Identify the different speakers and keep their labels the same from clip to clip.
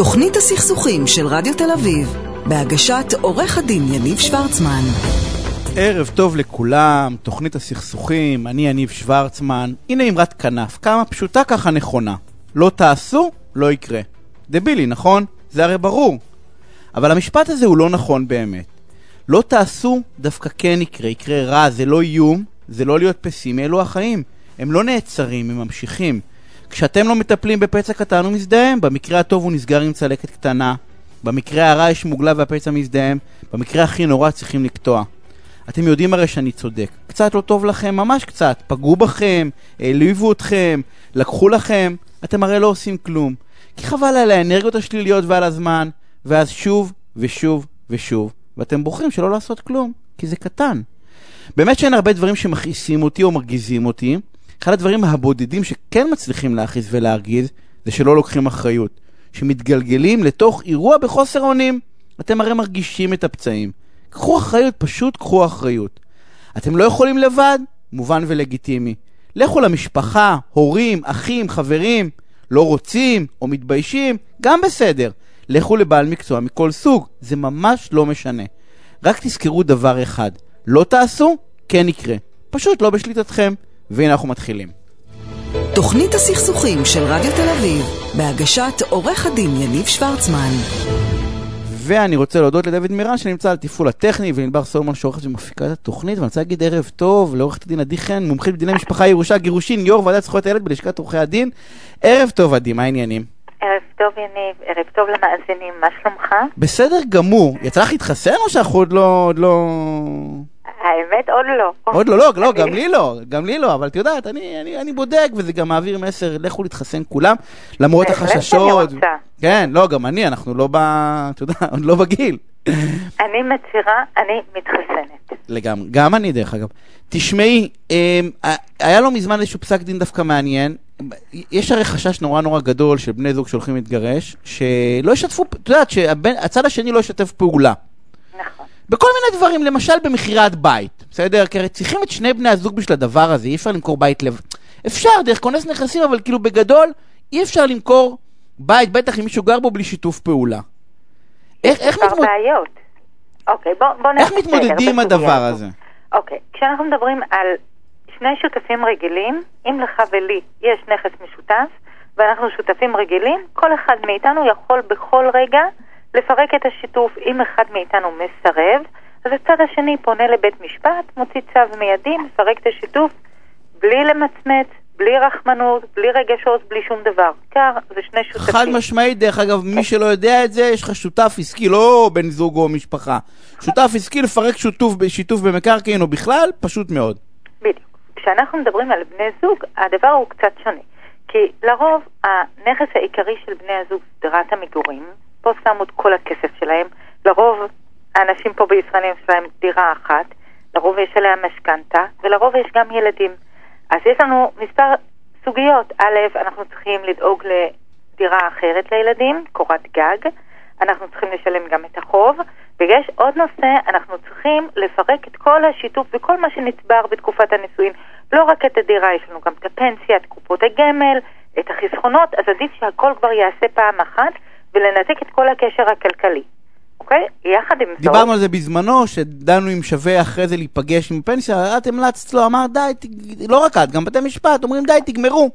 Speaker 1: תוכנית הסכסוכים של רדיו תל אביב, בהגשת עורך הדין יניב שוורצמן.
Speaker 2: ערב טוב לכולם, תוכנית הסכסוכים, אני יניב שוורצמן. הנה אמרת כנף, כמה פשוטה ככה נכונה. לא תעשו, לא יקרה. דבילי, נכון? זה הרי ברור. אבל המשפט הזה הוא לא נכון באמת. לא תעשו, דווקא כן יקרה, יקרה רע, זה לא איום, זה לא להיות פסימי, אלו החיים. הם לא נעצרים, הם ממשיכים. כשאתם לא מטפלים בפצע קטן הוא מזדהם, במקרה הטוב הוא נסגר עם צלקת קטנה, במקרה הרע יש מוגלה והפצע מזדהם, במקרה הכי נורא צריכים לקטוע. אתם יודעים הרי שאני צודק. קצת לא טוב לכם, ממש קצת. פגעו בכם, העליבו אתכם, לקחו לכם, אתם הרי לא עושים כלום. כי חבל על האנרגיות השליליות ועל הזמן, ואז שוב ושוב ושוב, ואתם בוחרים שלא לעשות כלום, כי זה קטן. באמת שאין הרבה דברים שמכעיסים אותי או מרגיזים אותי, אחד הדברים הבודדים שכן מצליחים להכעיס ולהרגיז, זה שלא לוקחים אחריות. שמתגלגלים לתוך אירוע בחוסר אונים. אתם הרי מרגישים את הפצעים. קחו אחריות, פשוט קחו אחריות. אתם לא יכולים לבד? מובן ולגיטימי. לכו למשפחה, הורים, אחים, חברים, לא רוצים או מתביישים, גם בסדר. לכו לבעל מקצוע מכל סוג, זה ממש לא משנה. רק תזכרו דבר אחד, לא תעשו, כן יקרה. פשוט לא בשליטתכם. והנה אנחנו מתחילים.
Speaker 1: תוכנית הסכסוכים של רדיו תל אביב, בהגשת עורך הדין יניב שוורצמן.
Speaker 2: ואני רוצה להודות לדוד מירן שנמצא על תפעול הטכני, ולנבר סולומון שעורכת ומפיקה את התוכנית, ואני רוצה להגיד ערב טוב לעורכת הדין עדי חן, מומחית בדיני משפחה, ירושה, גירושין, יו"ר ועדת זכויות הילד בלשכת עורכי הדין. ערב טוב עדי, מה העניינים?
Speaker 3: ערב טוב יניב, ערב טוב למאזינים, מה שלומך?
Speaker 2: בסדר גמור. יצא לך להתחסן או שאנחנו עוד לא... עוד לא...
Speaker 3: האמת, עוד לא.
Speaker 2: עוד לא, לא, לא, גם לי לא, גם לי לא, אבל את יודעת, אני, אני, אני בודק, וזה גם מעביר מסר, לכו להתחסן כולם, למרות החששות. כן, לא, גם אני, אנחנו לא ב... אתה יודע, עוד לא בגיל.
Speaker 3: אני מצהירה, אני מתחסנת.
Speaker 2: לגמרי, גם אני דרך אגב. תשמעי, אמ, היה לא מזמן איזשהו פסק דין דווקא מעניין. יש הרי חשש נורא נורא גדול של בני זוג שהולכים להתגרש, שלא ישתפו, את יודעת, שהצד השני לא ישתף פעולה. בכל מיני דברים, למשל במכירת בית, בסדר? כי הרי צריכים את שני בני הזוג בשביל הדבר הזה, אי אפשר למכור בית לב... אפשר, דרך כונס נכסים, אבל כאילו בגדול, אי אפשר למכור בית, בטח אם מישהו גר בו בלי שיתוף פעולה.
Speaker 3: איך, איך, מתמוד... בעיות. אוקיי, בוא, בוא
Speaker 2: איך מתמודדים עם הדבר הזה?
Speaker 3: אוקיי, כשאנחנו מדברים על שני שותפים רגילים, אם לך ולי יש נכס משותף, ואנחנו שותפים רגילים, כל אחד מאיתנו יכול בכל רגע לפרק את השיתוף. אם אחד מאיתנו מסרב, אז הצד השני פונה לבית משפט, מוציא צו מיידי, מפרק את השיתוף, בלי למצמץ, בלי רחמנות, בלי רגשות, בלי שום דבר. קר, זה שני שותפים.
Speaker 2: חד משמעית, דרך אגב, מי שלא יודע את זה, יש לך שותף עסקי, לא בן זוג או משפחה. שותף עסקי לפרק שיתוף, שיתוף במקרקעין או בכלל, פשוט מאוד.
Speaker 3: בדיוק. כשאנחנו מדברים על בני זוג, הדבר הוא קצת שונה. כי לרוב הנכס העיקרי של בני הזוג, סדרת המגורים, פה שמו את כל הכסף שלהם. לרוב האנשים פה בישראל יש להם דירה אחת, לרוב יש עליה משכנתה, ולרוב יש גם ילדים. אז יש לנו מספר סוגיות. א', אנחנו צריכים לדאוג לדירה אחרת לילדים, קורת גג. אנחנו צריכים לשלם גם את החוב, ויש עוד נושא, אנחנו צריכים לפרק את כל השיתוף וכל מה שנצבר בתקופת הנישואין. לא רק את הדירה, יש לנו גם את הפנסיה, את קופות הגמל, את החסכונות, אז עדיף שהכל כבר ייעשה פעם אחת, ולנתק את כל הקשר הכלכלי. אוקיי? יחד עם זאת...
Speaker 2: דיברנו על זה בזמנו, שדנו אם שווה אחרי זה להיפגש עם פנסיה, את המלצת לו, אמר די, ת... לא רק את, גם בתי משפט, אומרים די, תגמרו.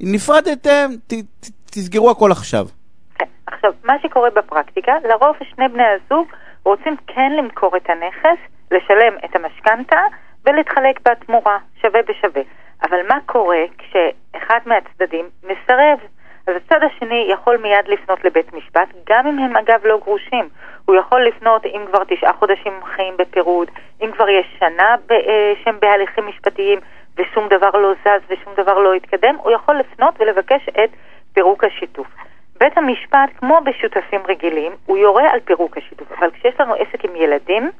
Speaker 2: נפרדתם, ת, ת, תסגרו הכל עכשיו.
Speaker 3: כן. עכשיו, מה שקורה בפרקטיקה, לרוב שני בני הזוג רוצים כן למכור את הנכס, לשלם את המשכנתה ולהתחלק בתמורה, שווה בשווה. אבל מה קורה כשאחד מהצדדים מסרב? אז הצד השני יכול מיד לפנות לבית משפט, גם אם הם אגב לא גרושים. הוא יכול לפנות אם כבר תשעה חודשים חיים בפירוד, אם כבר יש שנה ב, אה, שהם בהליכים משפטיים ושום דבר לא זז ושום דבר לא התקדם, הוא יכול לפנות ולבקש את פירוק השיתוף. בית המשפט, כמו בשותפים רגילים, הוא יורה על פירוק השיתוף, אבל כשיש לנו עסק עם ילדים,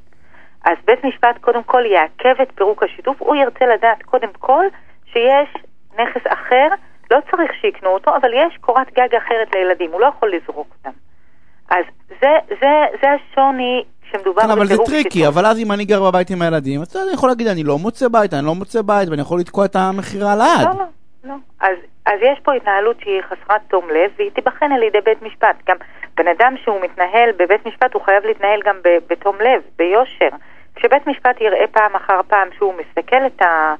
Speaker 3: אז בית משפט קודם כל יעכב את פירוק השיתוף, הוא ירצה לדעת קודם כל שיש נכס אחר לא צריך שיקנו אותו, אבל יש קורת גג אחרת לילדים, הוא לא יכול לזרוק אותם. אז זה, זה, זה השוני כשמדובר
Speaker 2: כן, אבל זה tricky, אבל אז אם אני גר בבית עם הילדים, אז אני יכול להגיד, אני לא מוצא בית, אני לא מוצא בית, ואני יכול לתקוע את המכירה לעד.
Speaker 3: לא, לא, לא. אז, אז יש פה התנהלות שהיא חסרת תום לב, והיא תיבחן על ידי בית משפט. גם בן אדם שהוא מתנהל בבית משפט, הוא חייב להתנהל גם בתום לב, ביושר. כשבית משפט יראה פעם אחר פעם שהוא מסכל את, ה,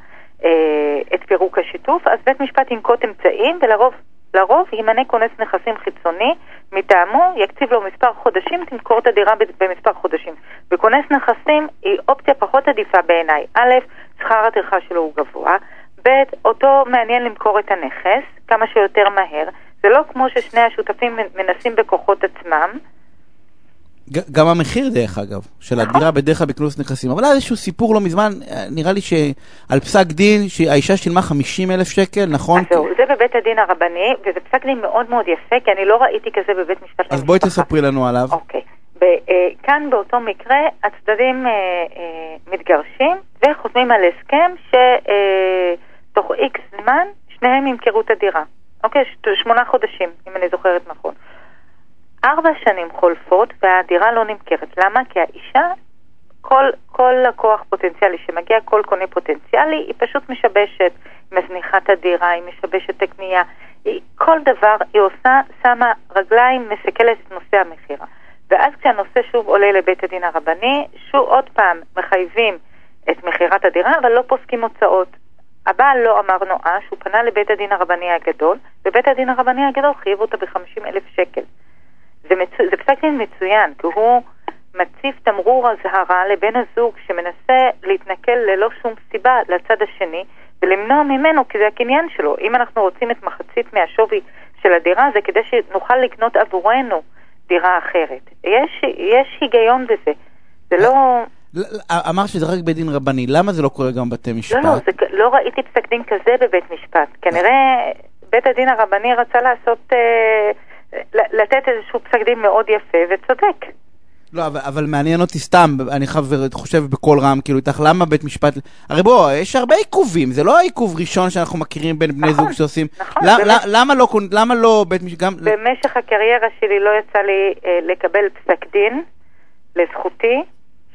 Speaker 3: את פירוק השיתוף, אז בית משפט ינקוט אמצעים, ולרוב לרוב ימנה כונס נכסים חיצוני מטעמו, יקציב לו מספר חודשים, תמכור את הדירה במספר חודשים. וכונס נכסים היא אופציה פחות עדיפה בעיניי. א', שכר הטרחה שלו הוא גבוה, ב', אותו מעניין למכור את הנכס כמה שיותר מהר. זה לא כמו ששני השותפים מנסים בכוחות עצמם.
Speaker 2: גם המחיר דרך אגב, של. הדירה בדרך כלל בכנוס נכסים. אבל היה איזשהו סיפור לא מזמן, נראה לי שעל פסק דין, שהאישה שילמה 50 אלף שקל, נכון?
Speaker 3: אז זהו, זה בבית הדין הרבני, וזה פסק דין מאוד מאוד יפה, כי אני לא ראיתי כזה בבית משפט למשפחה.
Speaker 2: אז בואי תספרי לנו עליו.
Speaker 3: אוקיי. אה, כאן באותו מקרה הצדדים אה, אה, מתגרשים וחותמים על הסכם שתוך איקס זמן שניהם ימכרו את הדירה. אוקיי, שמונה חודשים, אם אני זוכרת נכון. ארבע שנים חולפות והדירה לא נמכרת. למה? כי האישה, כל, כל לקוח פוטנציאלי שמגיע, כל קונה פוטנציאלי, היא פשוט משבשת, היא מזניחה את הדירה, היא משבשת את הקנייה, היא, כל דבר היא עושה, שמה רגליים, מסכלת את נושא המכירה. ואז כשהנושא שוב עולה לבית הדין הרבני, שוב עוד פעם מחייבים את מכירת הדירה, אבל לא פוסקים הוצאות. הבעל לא אמר נואש, הוא פנה לבית הדין הרבני הגדול, ובית הדין הרבני הגדול חייב אותה ב-50 אלף שקל. זה, מצו... זה פסק דין מצוין, כי הוא מציב תמרור אזהרה לבן הזוג שמנסה להתנכל ללא שום סיבה לצד השני, ולמנוע ממנו, כי זה הקניין שלו. אם אנחנו רוצים את מחצית מהשווי של הדירה, זה כדי שנוכל לקנות עבורנו דירה אחרת. יש, יש היגיון בזה. זה לא...
Speaker 2: אמרת שזה רק בית דין רבני, למה זה לא קורה גם בבתי משפט?
Speaker 3: לא, לא, זה, לא ראיתי פסק דין כזה בבית משפט. כנראה בית הדין הרבני רצה לעשות, אה, לתת איזשהו פסק דין מאוד יפה וצודק.
Speaker 2: לא, אבל, אבל מעניין אותי סתם, אני חושב בקול רם, כאילו איתך, למה בית משפט... הרי בוא, יש הרבה עיכובים, זה לא העיכוב ראשון שאנחנו מכירים בין בני נכון, זוג שעושים... נכון, למ, באמת... למה, לא, למה לא בית משפט... גם...
Speaker 3: במשך הקריירה שלי לא יצא לי אה, לקבל פסק דין לזכותי,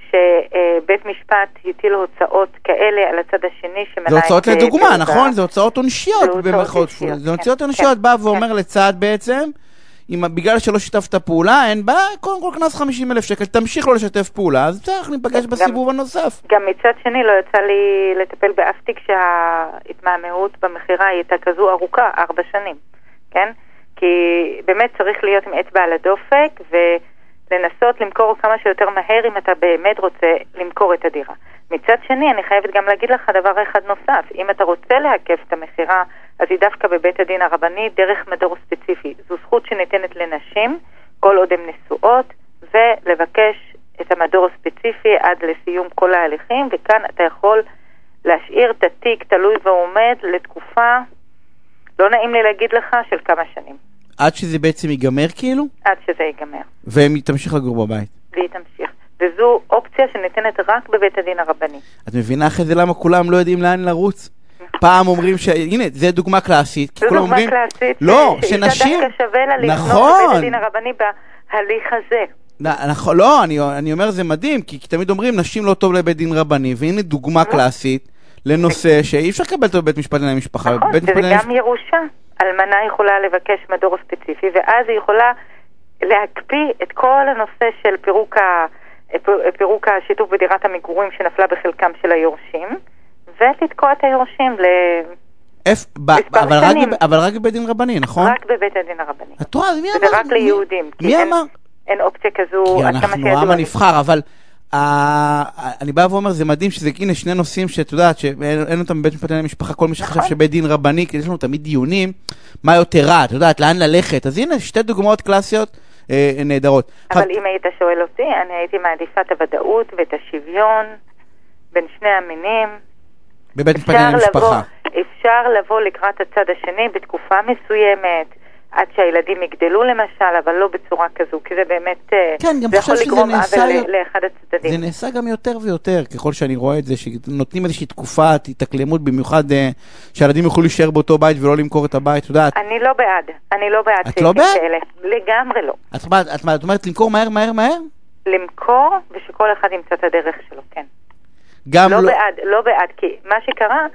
Speaker 3: שבית משפט הטיל הוצאות כאלה על הצד השני שמנע את...
Speaker 2: זה הוצאות לדוגמה, נכון? זה הוצאות עונשיות. זה הוצאות כן, עונשיות, כן, בא ואומר כן. לצד בעצם... אם בגלל שלא שיתפת פעולה, אין בעיה, קודם כל קנס 50 אלף שקל, תמשיך לא לשתף פעולה, אז בסדר, ניפגש בסיבוב הנוסף.
Speaker 3: גם מצד שני לא יצא לי לטפל באף תיק שההתמהמהות במכירה הייתה כזו ארוכה, ארבע שנים, כן? כי באמת צריך להיות עם אצבע על הדופק ולנסות למכור כמה שיותר מהר אם אתה באמת רוצה למכור את הדירה. מצד שני, אני חייבת גם להגיד לך דבר אחד נוסף, אם אתה רוצה לעכב את המכירה אז היא דווקא בבית הדין הרבני דרך מדור ספציפי. זו זכות שניתנת לנשים כל עוד הן נשואות, ולבקש את המדור הספציפי עד לסיום כל ההליכים, וכאן אתה יכול להשאיר את התיק תלוי ועומד לתקופה, לא נעים לי להגיד לך, של כמה שנים.
Speaker 2: עד שזה בעצם ייגמר כאילו?
Speaker 3: עד שזה ייגמר.
Speaker 2: והיא תמשיך לגור בבית.
Speaker 3: והיא תמשיך. וזו אופציה שניתנת רק בבית הדין הרבני.
Speaker 2: את מבינה אחרי זה למה כולם לא יודעים לאן לרוץ? פעם אומרים ש... הנה, זו דוגמה קלאסית.
Speaker 3: זו דוגמה אומרים... קלאסית.
Speaker 2: לא, ש... שנשים...
Speaker 3: שאישה דווקא שווה לה נכון. לבית הדין הרבני בהליך הזה.
Speaker 2: נכון, לא, אני, אני אומר זה מדהים, כי, כי תמיד אומרים נשים לא טוב לבית דין רבני, והנה דוגמה קלאסית לנושא שאי אפשר לקבל אותו בבית משפט לענייני משפחה.
Speaker 3: נכון, וזה גם ירושה. אלמנה יכולה לבקש מדור ספציפי, ואז היא יכולה להקפיא את כל הנושא של פירוק, ה... פירוק השיתוף בדירת המגורים שנפלה בחלקם של היורשים. ולתקוע את היורשים ל...
Speaker 2: איפה? אבל, רק, אבל רק בבית דין רבני, נכון?
Speaker 3: רק בבית הדין הרבני.
Speaker 2: את רואה, מי אמר?
Speaker 3: זה רק ליהודים.
Speaker 2: מי אמר?
Speaker 3: אין אופציה כזו,
Speaker 2: כי אנחנו העם הנבחר, אבל אני בא ואומר, זה מדהים שזה הנה שני נושאים שאת יודעת, שאין אותם בבית משפט לענייני משפחה, כל מי שחשב נכון. שבית דין רבני, כי יש לנו תמיד דיונים, מה יותר רע, את יודעת, לאן ללכת. אז הנה, שתי דוגמאות קלאסיות אה, נהדרות.
Speaker 3: אבל אם היית שואל אותי, אני הייתי מעדיפה את הוודאות ואת השוויון בין שני המינים.
Speaker 2: בבית משפט לענייני משפחה.
Speaker 3: אפשר לבוא לקראת הצד השני בתקופה מסוימת. עד שהילדים יגדלו למשל, אבל לא בצורה כזו, כי זה באמת,
Speaker 2: אה, כן, גם
Speaker 3: זה יכול לגרום עוול לאחד הצדדים.
Speaker 2: זה נעשה גם יותר ויותר, ככל שאני רואה את זה, שנותנים איזושהי תקופת התאקלמות, במיוחד uh, שהילדים יוכלו להישאר באותו בית ולא למכור את הבית, את יודעת.
Speaker 3: אני לא בעד, אני לא בעד.
Speaker 2: את לא בעד?
Speaker 3: כאלה. לגמרי לא.
Speaker 2: את, את, את אומרת למכור מהר, מהר, מהר?
Speaker 3: למכור, ושכל אחד ימצא את הדרך שלו, כן. גם לא... לא בעד, לא בעד, כי מה שקרה,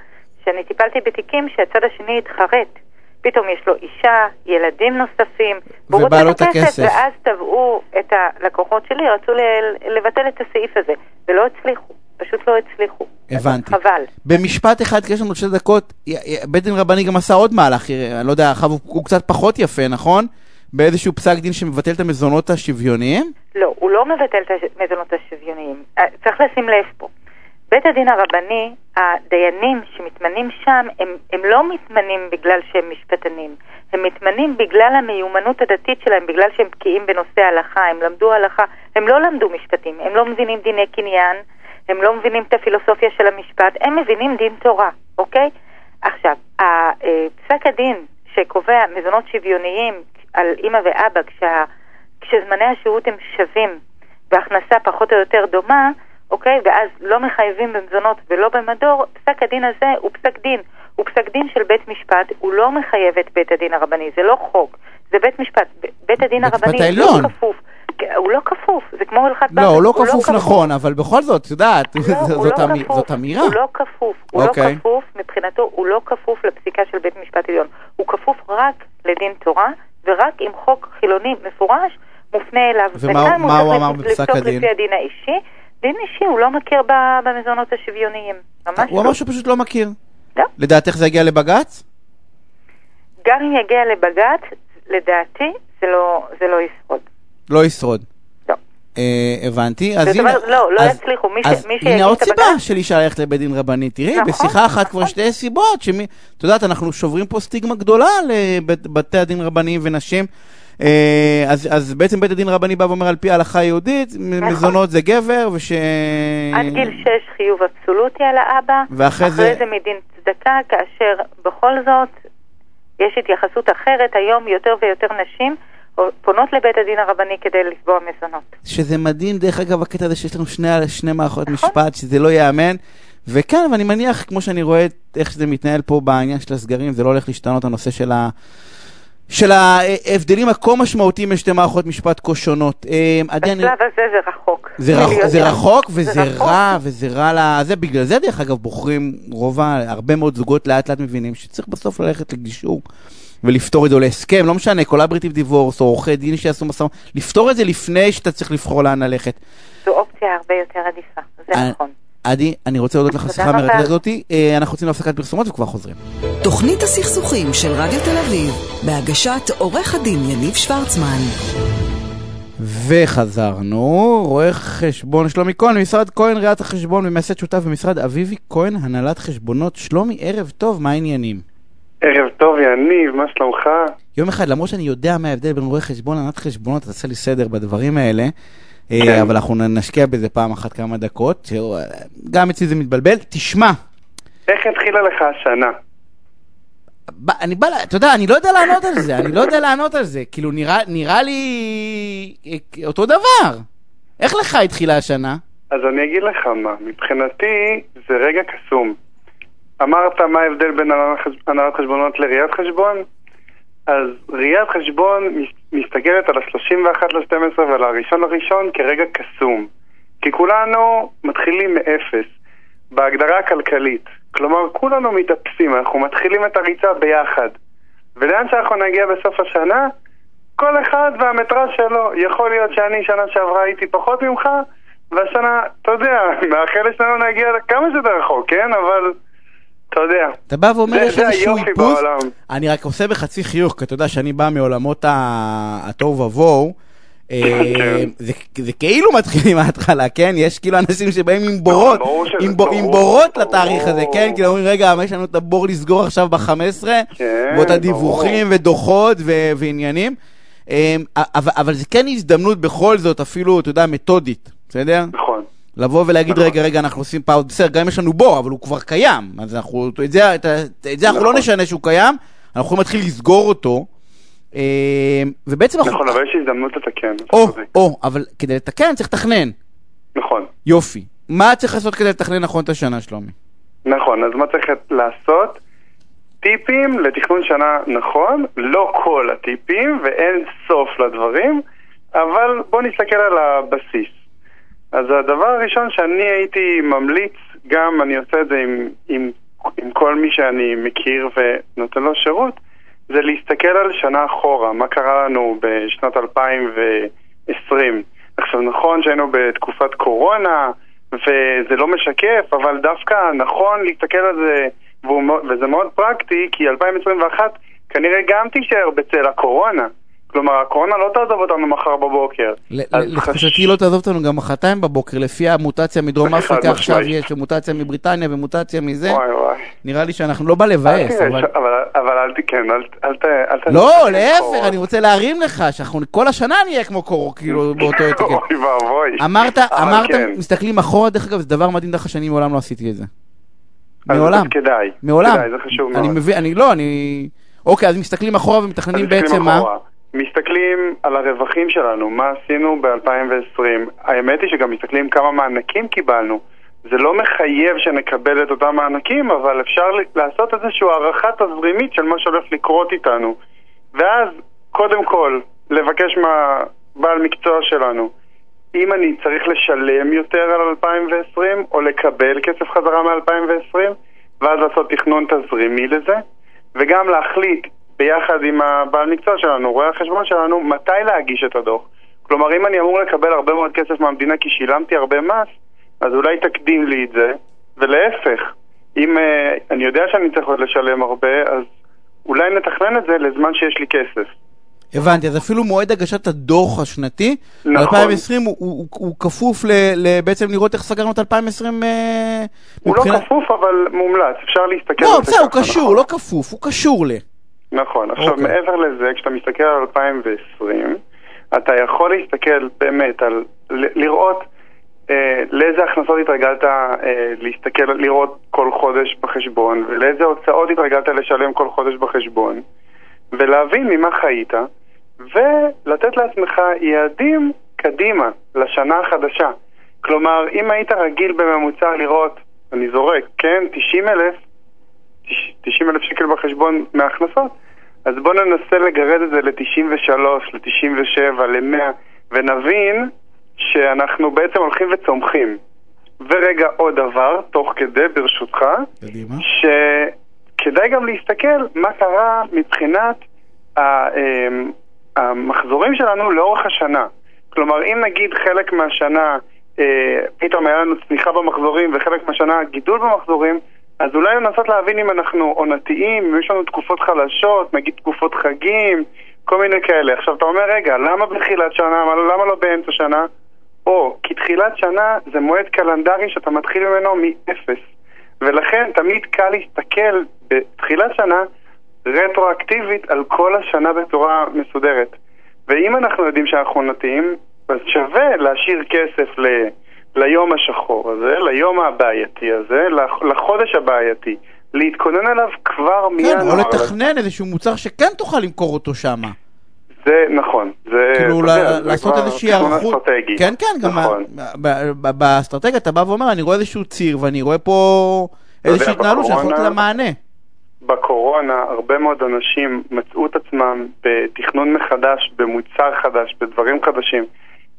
Speaker 3: שאני טיפלתי בתיקים שהצד השני התחרט. פתאום יש לו אישה, ילדים נוספים, והוא רוצה
Speaker 2: את הכסף.
Speaker 3: ואז תבעו את הלקוחות שלי, רצו ל- לבטל את הסעיף הזה, ולא הצליחו, פשוט לא הצליחו.
Speaker 2: הבנתי.
Speaker 3: חבל.
Speaker 2: במשפט אחד, כי יש לנו שתי דקות, בית דין רבני גם עשה עוד מהלך, אה, אני לא יודע, הוא, הוא קצת פחות יפה, נכון? באיזשהו פסק דין שמבטל את המזונות השוויוניים?
Speaker 3: לא, הוא לא מבטל את המזונות השוויוניים. אה, צריך לשים לב פה. בית הדין הרבני, הדיינים שמתמנים שם, הם, הם לא מתמנים בגלל שהם משפטנים. הם מתמנים בגלל המיומנות הדתית שלהם, בגלל שהם בקיאים בנושא הלכה, הם למדו הלכה, הם לא למדו משפטים, הם לא מבינים דיני קניין, הם לא מבינים את הפילוסופיה של המשפט, הם מבינים דין תורה, אוקיי? עכשיו, אה, פסק הדין שקובע מזונות שוויוניים על אימא ואבא כשה, כשזמני השהות הם שווים והכנסה פחות או יותר דומה, אוקיי? ואז לא מחייבים במזונות ולא במדור, פסק הדין הזה הוא פסק דין. הוא פסק דין של בית משפט, הוא לא מחייב את בית הדין הרבני, זה לא חוק, זה בית משפט. בית הדין
Speaker 2: בית
Speaker 3: הרבני. לא כפוף. הוא לא כפוף, זה כמו הלכת
Speaker 2: לא, הוא לא כפוף נכון, אבל בכל זאת, את יודעת,
Speaker 3: לא,
Speaker 2: זאת-
Speaker 3: הוא לא כפוף.
Speaker 2: זאת אמירה.
Speaker 3: הוא לא כפוף, הוא
Speaker 2: אוקיי.
Speaker 3: לא כפוף, מבחינתו הוא לא כפוף לפסיקה של בית משפט עליון. הוא כפוף רק לדין תורה, ורק אם חוק חילוני מפורש מופנה אליו.
Speaker 2: ומה- הוא אמר בפסק הדין?
Speaker 3: לפי הדין האישי. דין אישי הוא לא מכיר במזונות השוויוניים. ממש
Speaker 2: הוא
Speaker 3: לא.
Speaker 2: אמר שהוא פשוט לא מכיר.
Speaker 3: לא.
Speaker 2: לדעתך זה יגיע לבג"ץ?
Speaker 3: גם אם יגיע לבג"ץ, לדעתי זה לא, זה לא ישרוד.
Speaker 2: לא ישרוד.
Speaker 3: לא.
Speaker 2: אה, הבנתי, אז
Speaker 3: זאת
Speaker 2: הנה...
Speaker 3: אומרת, לא, לא
Speaker 2: אז-
Speaker 3: יצליחו. מי ש-
Speaker 2: אז
Speaker 3: מי
Speaker 2: הנה עוד סיבה
Speaker 3: הבג"ץ-
Speaker 2: של אישה ללכת לבית דין רבני. תראי,
Speaker 3: נכון,
Speaker 2: בשיחה אחת כבר
Speaker 3: נכון.
Speaker 2: שתי סיבות, שמי... את יודעת, אנחנו שוברים פה סטיגמה גדולה לבתי הדין רבניים ונשים. אה, אז, אז בעצם בית הדין הרבני בא ואומר על פי ההלכה היהודית,
Speaker 3: נכון.
Speaker 2: מזונות זה גבר, וש...
Speaker 3: עד גיל 6 חיוב אבסולוטי על האבא,
Speaker 2: ואחרי זה-
Speaker 3: זה מדין צדקה, כאשר בכל זאת יש התייחסות אחרת, היום יותר ויותר נשים פונות לבית הדין הרבני כדי לתבוע מזונות.
Speaker 2: שזה מדהים, דרך אגב, הקטע הזה שיש לנו שני, שני מערכות
Speaker 3: נכון.
Speaker 2: משפט, שזה לא ייאמן. וכן, ואני מניח, כמו שאני רואה איך שזה מתנהל פה בעניין של הסגרים, זה לא הולך להשתנות הנושא של ה... של ההבדלים הכה משמעותיים בין שתי מערכות משפט כה שונות. אה, עדי, אני-
Speaker 3: בשלב הזה זה רחוק.
Speaker 2: זה, רח, זה. רחוק וזה
Speaker 3: רחוק.
Speaker 2: רע וזה רע ל... זה בגלל זה דרך אגב בוחרים רוב. הרבה מאוד זוגות לאט לאט מבינים שצריך בסוף ללכת לגישור ולפתור את זה או להסכם, לא משנה, collaborative divorce או עורכי דין שיעשו משא ומתן, לפתור את זה לפני שאתה צריך לבחור לאן ללכת.
Speaker 3: זו אופציה הרבה יותר עדיפה, זה
Speaker 2: אה,
Speaker 3: נכון.
Speaker 2: עדי, אני רוצה להודות לך על השיחה. המרתקת הזאתי, אה, אנחנו יוצאים להפסקת פרסומות וכבר חוזרים.
Speaker 1: תוכנית הסכסוכים של רדיו תל אביב, בהגשת עורך הדין יניב שוורצמן.
Speaker 2: וחזרנו, רואה חשבון שלומי כהן, ממשרד כהן ראיית החשבון ומייסד שותף במשרד אביבי כהן, הנהלת חשבונות. שלומי, ערב טוב, מה העניינים?
Speaker 4: ערב טוב, יניב, מה שלומך?
Speaker 2: יום אחד, למרות שאני יודע מה ההבדל בין רואה חשבון להנהלת חשבונות, תעשה לי סדר בדברים האלה. אבל אנחנו נשקיע בזה פעם אחת כמה דקות, אה, גם אצלי זה מתבלבל. תשמע,
Speaker 4: איך התחילה לך השנה?
Speaker 2: אני בא, אתה יודע, אני לא יודע לענות על זה, אני לא יודע לענות על זה, כאילו נראה, נראה לי אה, אותו דבר. איך לך התחילה השנה?
Speaker 4: אז אני אגיד לך מה, מבחינתי זה רגע קסום. אמרת מה ההבדל בין הנהלת חש- הנהלת חשבונות לראיית חשבון? אז ראיית חשבון מסתכלת על ה-31 ל-12 ועל הראשון לראשון כרגע קסום. כי כולנו מתחילים מאפס, בהגדרה הכלכלית. כלומר, כולנו מתאפסים, אנחנו מתחילים את הריצה ביחד. ולאן שאנחנו נגיע בסוף השנה, כל אחד והמטרה שלו. יכול להיות שאני שנה שעברה הייתי פחות ממך, והשנה, אתה יודע, מאחל לשנינו להגיע כמה שיותר רחוק, כן? אבל, אתה יודע.
Speaker 2: אתה בא ואומר, יש איזשהו איפוס. אני רק עושה בחצי חיוך, כי אתה יודע שאני בא מעולמות התוהו ובוהו. אה,
Speaker 4: כן.
Speaker 2: זה, זה כאילו מתחיל מההתחלה, כן? יש כאילו אנשים שבאים עם בורות, עם, ב, עם בורות. לתאריך הזה, כן? כאילו אומרים, רגע, יש לנו את הבור לסגור עכשיו ב-15?
Speaker 4: כן,
Speaker 2: ועוד
Speaker 4: ברור.
Speaker 2: הדיווחים ודוחות ו- ועניינים. אה, אבל, אבל זה כן הזדמנות בכל זאת, אפילו, אתה יודע, מתודית, בסדר?
Speaker 4: נכון.
Speaker 2: לבוא ולהגיד,
Speaker 4: נכון.
Speaker 2: רגע, רגע, אנחנו עושים פאוס, בסדר, גם אם יש לנו בור, אבל הוא כבר קיים. אז אנחנו, את זה, את, את זה אנחנו לא
Speaker 4: נכון.
Speaker 2: נשנה שהוא קיים, אנחנו יכולים להתחיל לסגור אותו. אה, ובעצם אנחנו...
Speaker 4: נכון, אבל יש הזדמנות לתקן.
Speaker 2: או. או, אבל כדי לתקן צריך לתכנן.
Speaker 4: נכון.
Speaker 2: יופי. מה צריך לעשות כדי לתכנן נכון את השנה, שלומי?
Speaker 4: נכון, אז מה צריך לעשות? טיפים לתכנון שנה נכון, לא כל הטיפים ואין סוף לדברים, אבל בוא נסתכל על הבסיס. אז הדבר הראשון שאני הייתי ממליץ, גם אני עושה את זה עם, עם עם כל מי שאני מכיר ונותן לו שירות, זה להסתכל על שנה אחורה, מה קרה לנו בשנת 2020. עכשיו, נכון שהיינו בתקופת קורונה, וזה לא משקף, אבל דווקא נכון להסתכל על זה, וזה מאוד פרקטי, כי 2021 כנראה גם תישאר בצל הקורונה. כלומר, הקורונה לא תעזוב אותנו מחר בבוקר.
Speaker 2: לתחושתי לא תעזוב אותנו גם מחרתיים בבוקר, לפי המוטציה מדרום אפריקה עכשיו יש, ומוטציה מבריטניה ומוטציה מזה. נראה לי שאנחנו לא בא לבאס, אבל...
Speaker 4: אבל אל תקן, אל ת...
Speaker 2: לא, להפך, אני רוצה להרים לך, שאנחנו כל השנה נהיה כמו קורו, כאילו, באותו אתיקט.
Speaker 4: אוי ואבוי.
Speaker 2: אמרת, אמרת,
Speaker 4: כן.
Speaker 2: מסתכלים אחורה, דרך אגב, זה דבר מדהים דרך שאני מעולם לא עשיתי את זה. מעולם.
Speaker 4: כדאי.
Speaker 2: מעולם.
Speaker 4: כדאי, זה חשוב
Speaker 2: אני
Speaker 4: מאוד.
Speaker 2: מבין, אני לא, אני... אוקיי, אז מסתכלים אחורה ומתכננים בעצם מה?
Speaker 4: מסתכלים על הרווחים שלנו, מה עשינו ב-2020. האמת היא שגם מסתכלים כמה מענקים קיבלנו. זה לא מחייב שנקבל את אותם מענקים, אבל אפשר לעשות איזושהי הערכה תזרימית של מה שהולך לקרות איתנו. ואז, קודם כל, לבקש מהבעל מקצוע שלנו, אם אני צריך לשלם יותר על 2020, או לקבל כסף חזרה מ-2020, ואז לעשות תכנון תזרימי לזה, וגם להחליט ביחד עם הבעל מקצוע שלנו, רואה החשבון שלנו, מתי להגיש את הדוח. כלומר, אם אני אמור לקבל הרבה מאוד כסף מהמדינה כי שילמתי הרבה מס, אז אולי תקדים לי את זה, ולהפך, אם uh, אני יודע שאני צריך עוד לשלם הרבה, אז אולי נתכנן את זה לזמן שיש לי כסף.
Speaker 2: הבנתי, אז אפילו מועד הגשת הדוח השנתי,
Speaker 4: נכון.
Speaker 2: 2020 הוא- הוא הוא כפוף ל- ל- בעצם לראות איך סגרנו את 2020 אה,
Speaker 4: הוא לא
Speaker 2: מבחינת-
Speaker 4: כפוף, אבל מומלץ, אפשר להסתכל
Speaker 2: לא,
Speaker 4: על זה
Speaker 2: בסדר, הוא קשור,
Speaker 4: נכון.
Speaker 2: לא כפוף, הוא קשור ל...
Speaker 4: נכון. עכשיו,
Speaker 2: אוקיי.
Speaker 4: מעבר לזה, כשאתה מסתכל על 2020, אתה יכול להסתכל באמת על... ל- לראות אה, לאיזה הכנסות התרגלת אה, להסתכל, לראות כל חודש בחשבון, ולאיזה הוצאות התרגלת לשלם כל חודש בחשבון, ולהבין ממה חיית, ולתת לעצמך יעדים קדימה, לשנה החדשה. כלומר, אם היית רגיל בממוצע לראות, אני זורק, כן, 90 אלף, 90 אלף שקל בחשבון מההכנסות, אז בואו ננסה לגרד את זה ל-93, ל-97, ל-100, ונבין שאנחנו בעצם הולכים וצומחים. ורגע עוד דבר, תוך כדי, ברשותך,
Speaker 2: קדימה.
Speaker 4: שכדאי גם להסתכל מה קרה מבחינת אמ, המחזורים שלנו לאורך השנה. כלומר, אם נגיד חלק מהשנה אה, פתאום היה לנו צניחה במחזורים וחלק מהשנה גידול במחזורים, אז אולי לנסות להבין אם אנחנו עונתיים, אם יש לנו תקופות חלשות, נגיד תקופות חגים, כל מיני כאלה. עכשיו אתה אומר, רגע, למה בתחילת שנה, מה- למה לא באמצע שנה? או, כי תחילת שנה זה מועד קלנדרי שאתה מתחיל ממנו מאפס. ולכן תמיד קל להסתכל בתחילת שנה רטרואקטיבית על כל השנה בצורה מסודרת. ואם אנחנו יודעים שאנחנו עונתיים, אז שווה להשאיר כסף ל... ליום השחור הזה, ליום הבעייתי הזה, לח- לחודש הבעייתי, להתכונן אליו כבר מינואר.
Speaker 2: כן, או לתכנן איזשהו מוצר שכן תוכל למכור אותו שמה.
Speaker 4: זה נכון, זה...
Speaker 2: כאילו
Speaker 4: זה
Speaker 2: לעשות
Speaker 4: כבר
Speaker 2: איזושהי היערכות.
Speaker 4: אסטרטגי.
Speaker 2: כן, כן, גם
Speaker 4: נכון.
Speaker 2: באסטרטגיה אתה בא ואומר, אני רואה איזשהו ציר ואני רואה פה איזושהי התנהלות יכול לתת לה מענה.
Speaker 4: בקורונה הרבה מאוד אנשים מצאו את עצמם בתכנון מחדש, במוצר חדש, בדברים חדשים.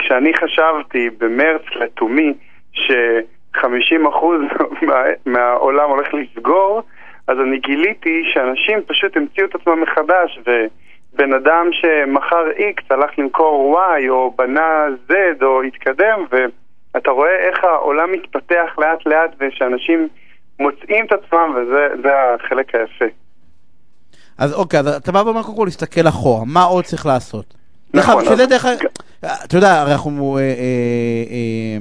Speaker 4: כשאני חשבתי במרץ לתומי ש-50% מה, מהעולם הולך לסגור, אז אני גיליתי שאנשים פשוט המציאו את עצמם מחדש, ובן אדם שמכר X הלך למכור Y, או בנה Z, או התקדם, ואתה רואה איך העולם מתפתח לאט לאט, ושאנשים מוצאים את עצמם, וזה זה החלק היפה.
Speaker 2: אז אוקיי, אז אתה בא ואומר קודם כל להסתכל אחורה, מה עוד צריך לעשות?
Speaker 4: נכון,
Speaker 2: אגב, שזה
Speaker 4: אז-
Speaker 2: דרך אגב, אתה יודע, הרי אנחנו, אה, אה, אה,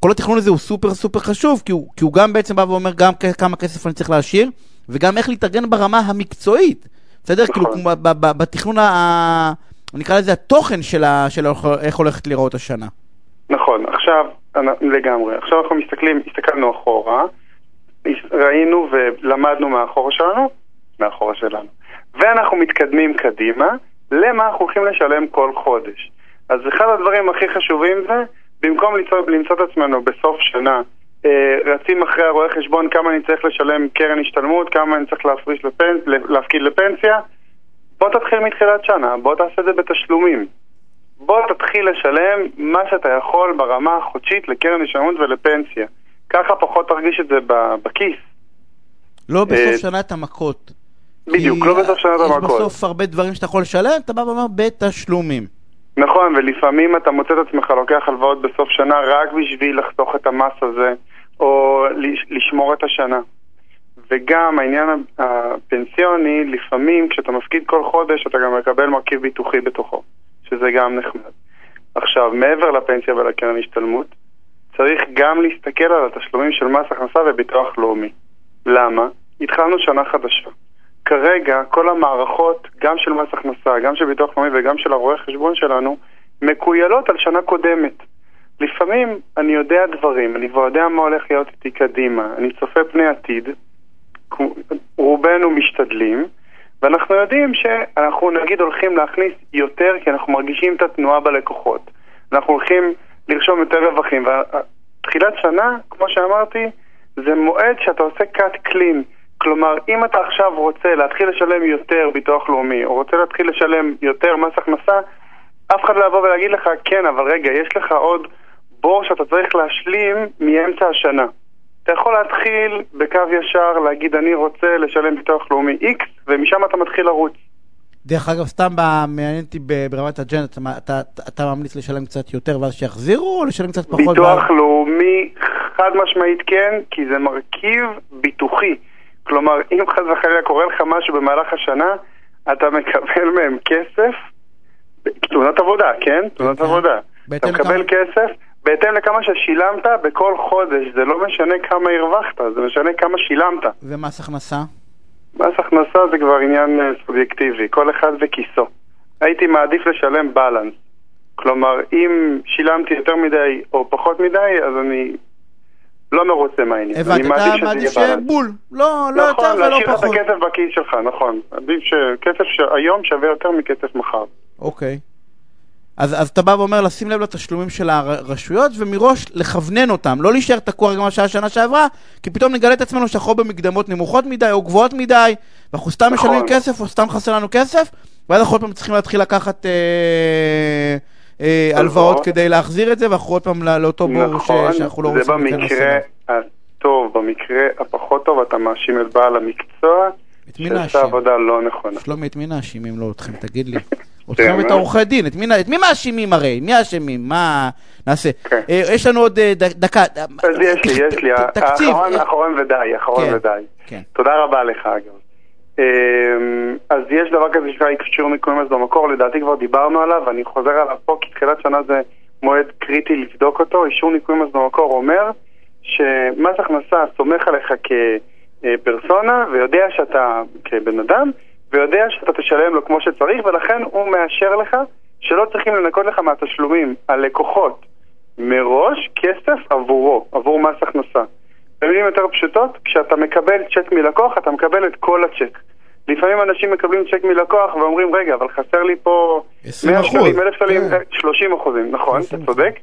Speaker 2: כל התכנון הזה הוא סופר סופר חשוב, כי הוא, כי הוא גם בעצם בא ואומר גם כמה כסף אני צריך להשאיר, וגם איך להתארגן ברמה המקצועית, בסדר?
Speaker 4: נכון.
Speaker 2: כאילו, כמו ב- ב- בתכנון, ה- נקרא לזה התוכן של ה- של איך הולכת להיראות השנה.
Speaker 4: נכון, עכשיו, לגמרי. עכשיו אנחנו מסתכלים, הסתכלנו אחורה, ראינו ולמדנו מהאחורה שלנו, מהאחורה שלנו, ואנחנו מתקדמים קדימה למה אנחנו הולכים לשלם כל חודש. אז אחד הדברים הכי חשובים זה, במקום למצוא, למצוא את עצמנו בסוף שנה, אה, רצים אחרי הרואה חשבון כמה אני צריך לשלם קרן השתלמות, כמה אני צריך להפריש לפנס, להפקיד לפנסיה, בוא תתחיל מתחילת שנה, בוא תעשה את זה בתשלומים. בוא תתחיל לשלם מה שאתה יכול ברמה החודשית לקרן השתלמות ולפנסיה. ככה פחות תרגיש את זה בכיס.
Speaker 2: לא בסוף
Speaker 4: אה,
Speaker 2: שנה את המכות.
Speaker 4: בדיוק, לא בסוף שנה את
Speaker 2: יש
Speaker 4: המכות.
Speaker 2: בסוף הרבה דברים שאתה יכול לשלם, אתה בא ואומר בתשלומים.
Speaker 4: נכון, ולפעמים אתה מוצא את עצמך לוקח הלוואות בסוף שנה רק בשביל לחסוך את המס הזה, או לש- לשמור את השנה. וגם העניין הפנסיוני, לפעמים כשאתה מפקיד כל חודש אתה גם מקבל מרכיב ביטוחי בתוכו, שזה גם נחמד. עכשיו, מעבר לפנסיה ולקרן השתלמות, צריך גם להסתכל על התשלומים של מס הכנסה וביטוח לאומי. למה? התחלנו שנה חדשה. כרגע כל המערכות, גם של מס הכנסה, גם של ביטוח לאומי וגם של הרואי חשבון שלנו, מקוילות על שנה קודמת. לפעמים אני יודע דברים, אני כבר יודע מה הולך להיות איתי קדימה, אני צופה פני עתיד, רובנו משתדלים, ואנחנו יודעים שאנחנו נגיד הולכים להכניס יותר כי אנחנו מרגישים את התנועה בלקוחות. אנחנו הולכים לרשום יותר רווחים, ותחילת שנה, כמו שאמרתי, זה מועד שאתה עושה cut clean. כלומר, אם אתה עכשיו רוצה להתחיל לשלם יותר ביטוח לאומי, או רוצה להתחיל לשלם יותר מס הכנסה, אף אחד לא יבוא ולהגיד לך, כן, אבל רגע, יש לך עוד בור שאתה צריך להשלים מאמצע השנה. אתה יכול להתחיל בקו ישר, להגיד, אני רוצה לשלם ביטוח לאומי X, ומשם אתה מתחיל לרוץ.
Speaker 2: דרך אגב, סתם ב- מעניין אותי ב- ברמת אג'נדה, אתה, אתה, אתה ממליץ לשלם קצת יותר ואז שיחזירו, או לשלם קצת פחות?
Speaker 4: ביטוח
Speaker 2: ואז-
Speaker 4: לאומי, חד משמעית כן, כי זה מרכיב ביטוחי. כלומר, אם חס וחלילה קורה לך משהו במהלך השנה, אתה מקבל מהם כסף, תאונת עבודה, כן? תאונת. עבודה. אתה מקבל כסף בהתאם לכמה ששילמת בכל חודש, זה לא משנה כמה הרווחת, זה משנה כמה שילמת.
Speaker 2: ומס הכנסה?
Speaker 4: מס הכנסה זה כבר עניין אה, סובייקטיבי, כל אחד וכיסו. הייתי מעדיף לשלם בלנס. כלומר, אם שילמתי יותר מדי או פחות מדי, אז אני לא מרוצה מהעניין.
Speaker 2: הבנתי, אתה מעדיף
Speaker 4: יהיה
Speaker 2: שיהיה. בול, לא, לא יותר
Speaker 4: נכון,
Speaker 2: ולא
Speaker 4: להשאיר את
Speaker 2: פחות.
Speaker 4: הכסף בכיס שלך, נכון. עדיף שכסף שהיום שווה יותר מכסף מחר.
Speaker 2: אוקיי. אז, אז אתה בא ואומר לשים לב לתשלומים של הרשויות ומראש לכוונן אותם, לא להישאר תקוע גם מה שהיה שנה שעברה, כי פתאום נגלה את עצמנו שאנחנו במקדמות נמוכות מדי או גבוהות מדי, ואנחנו סתם
Speaker 4: נכון.
Speaker 2: משלמים כסף או סתם חסר לנו כסף, ואז אנחנו עוד פעם צריכים להתחיל לקחת אה, הלוואות
Speaker 4: הלוואות.
Speaker 2: כדי להחזיר את זה, ואנחנו עוד פעם לא- לאותו בור
Speaker 4: נכון,
Speaker 2: שאנחנו לא רוצים להיכנס אליו.
Speaker 4: הטוב, במקרה הפחות טוב אתה מאשים את בעל המקצוע
Speaker 2: את מי נאשים?
Speaker 4: עבודה לא נכונה.
Speaker 2: שלומי, את מי נאשים אם לא אתכם? תגיד לי. אתכם את
Speaker 4: מה?
Speaker 2: העורכי דין, את מי מאשימים הרי? מי האשמים? מה נעשה?
Speaker 4: כן.
Speaker 2: אה, יש לנו עוד אה, דקה.
Speaker 4: אז יש לי, יש לי,
Speaker 2: תקציב. אה,
Speaker 4: האחרון ודי, האחרון
Speaker 2: כן,
Speaker 4: ודי.
Speaker 2: כן.
Speaker 4: תודה רבה לך אגב. אמ, אז יש דבר כזה שנקרא אישור ניכוי מס במקור, לדעתי כבר דיברנו עליו, ואני חוזר עליו פה כי תחילת שנה זה מועד קריטי לבדוק אותו. אישור ניכוי מס במקור אומר שמס הכנסה סומך עליך כפרסונה ויודע שאתה כבן אדם, ויודע שאתה תשלם לו כמו שצריך, ולכן הוא מאשר לך שלא צריכים לנקות לך מהתשלומים הלקוחות מראש כסף עבורו, עבור מס הכנסה. במילים יותר פשוטות, כשאתה מקבל צ'ק מלקוח, אתה מקבל את כל הצ'ק. לפעמים אנשים מקבלים צ'ק מלקוח ואומרים, רגע, אבל חסר לי פה
Speaker 2: 20
Speaker 4: 100 שקלים,
Speaker 2: אחוז,
Speaker 4: 1,000 שקלים,
Speaker 2: כן.
Speaker 4: אה, 30 אחוזים, נכון,
Speaker 2: 30
Speaker 4: אתה צודק.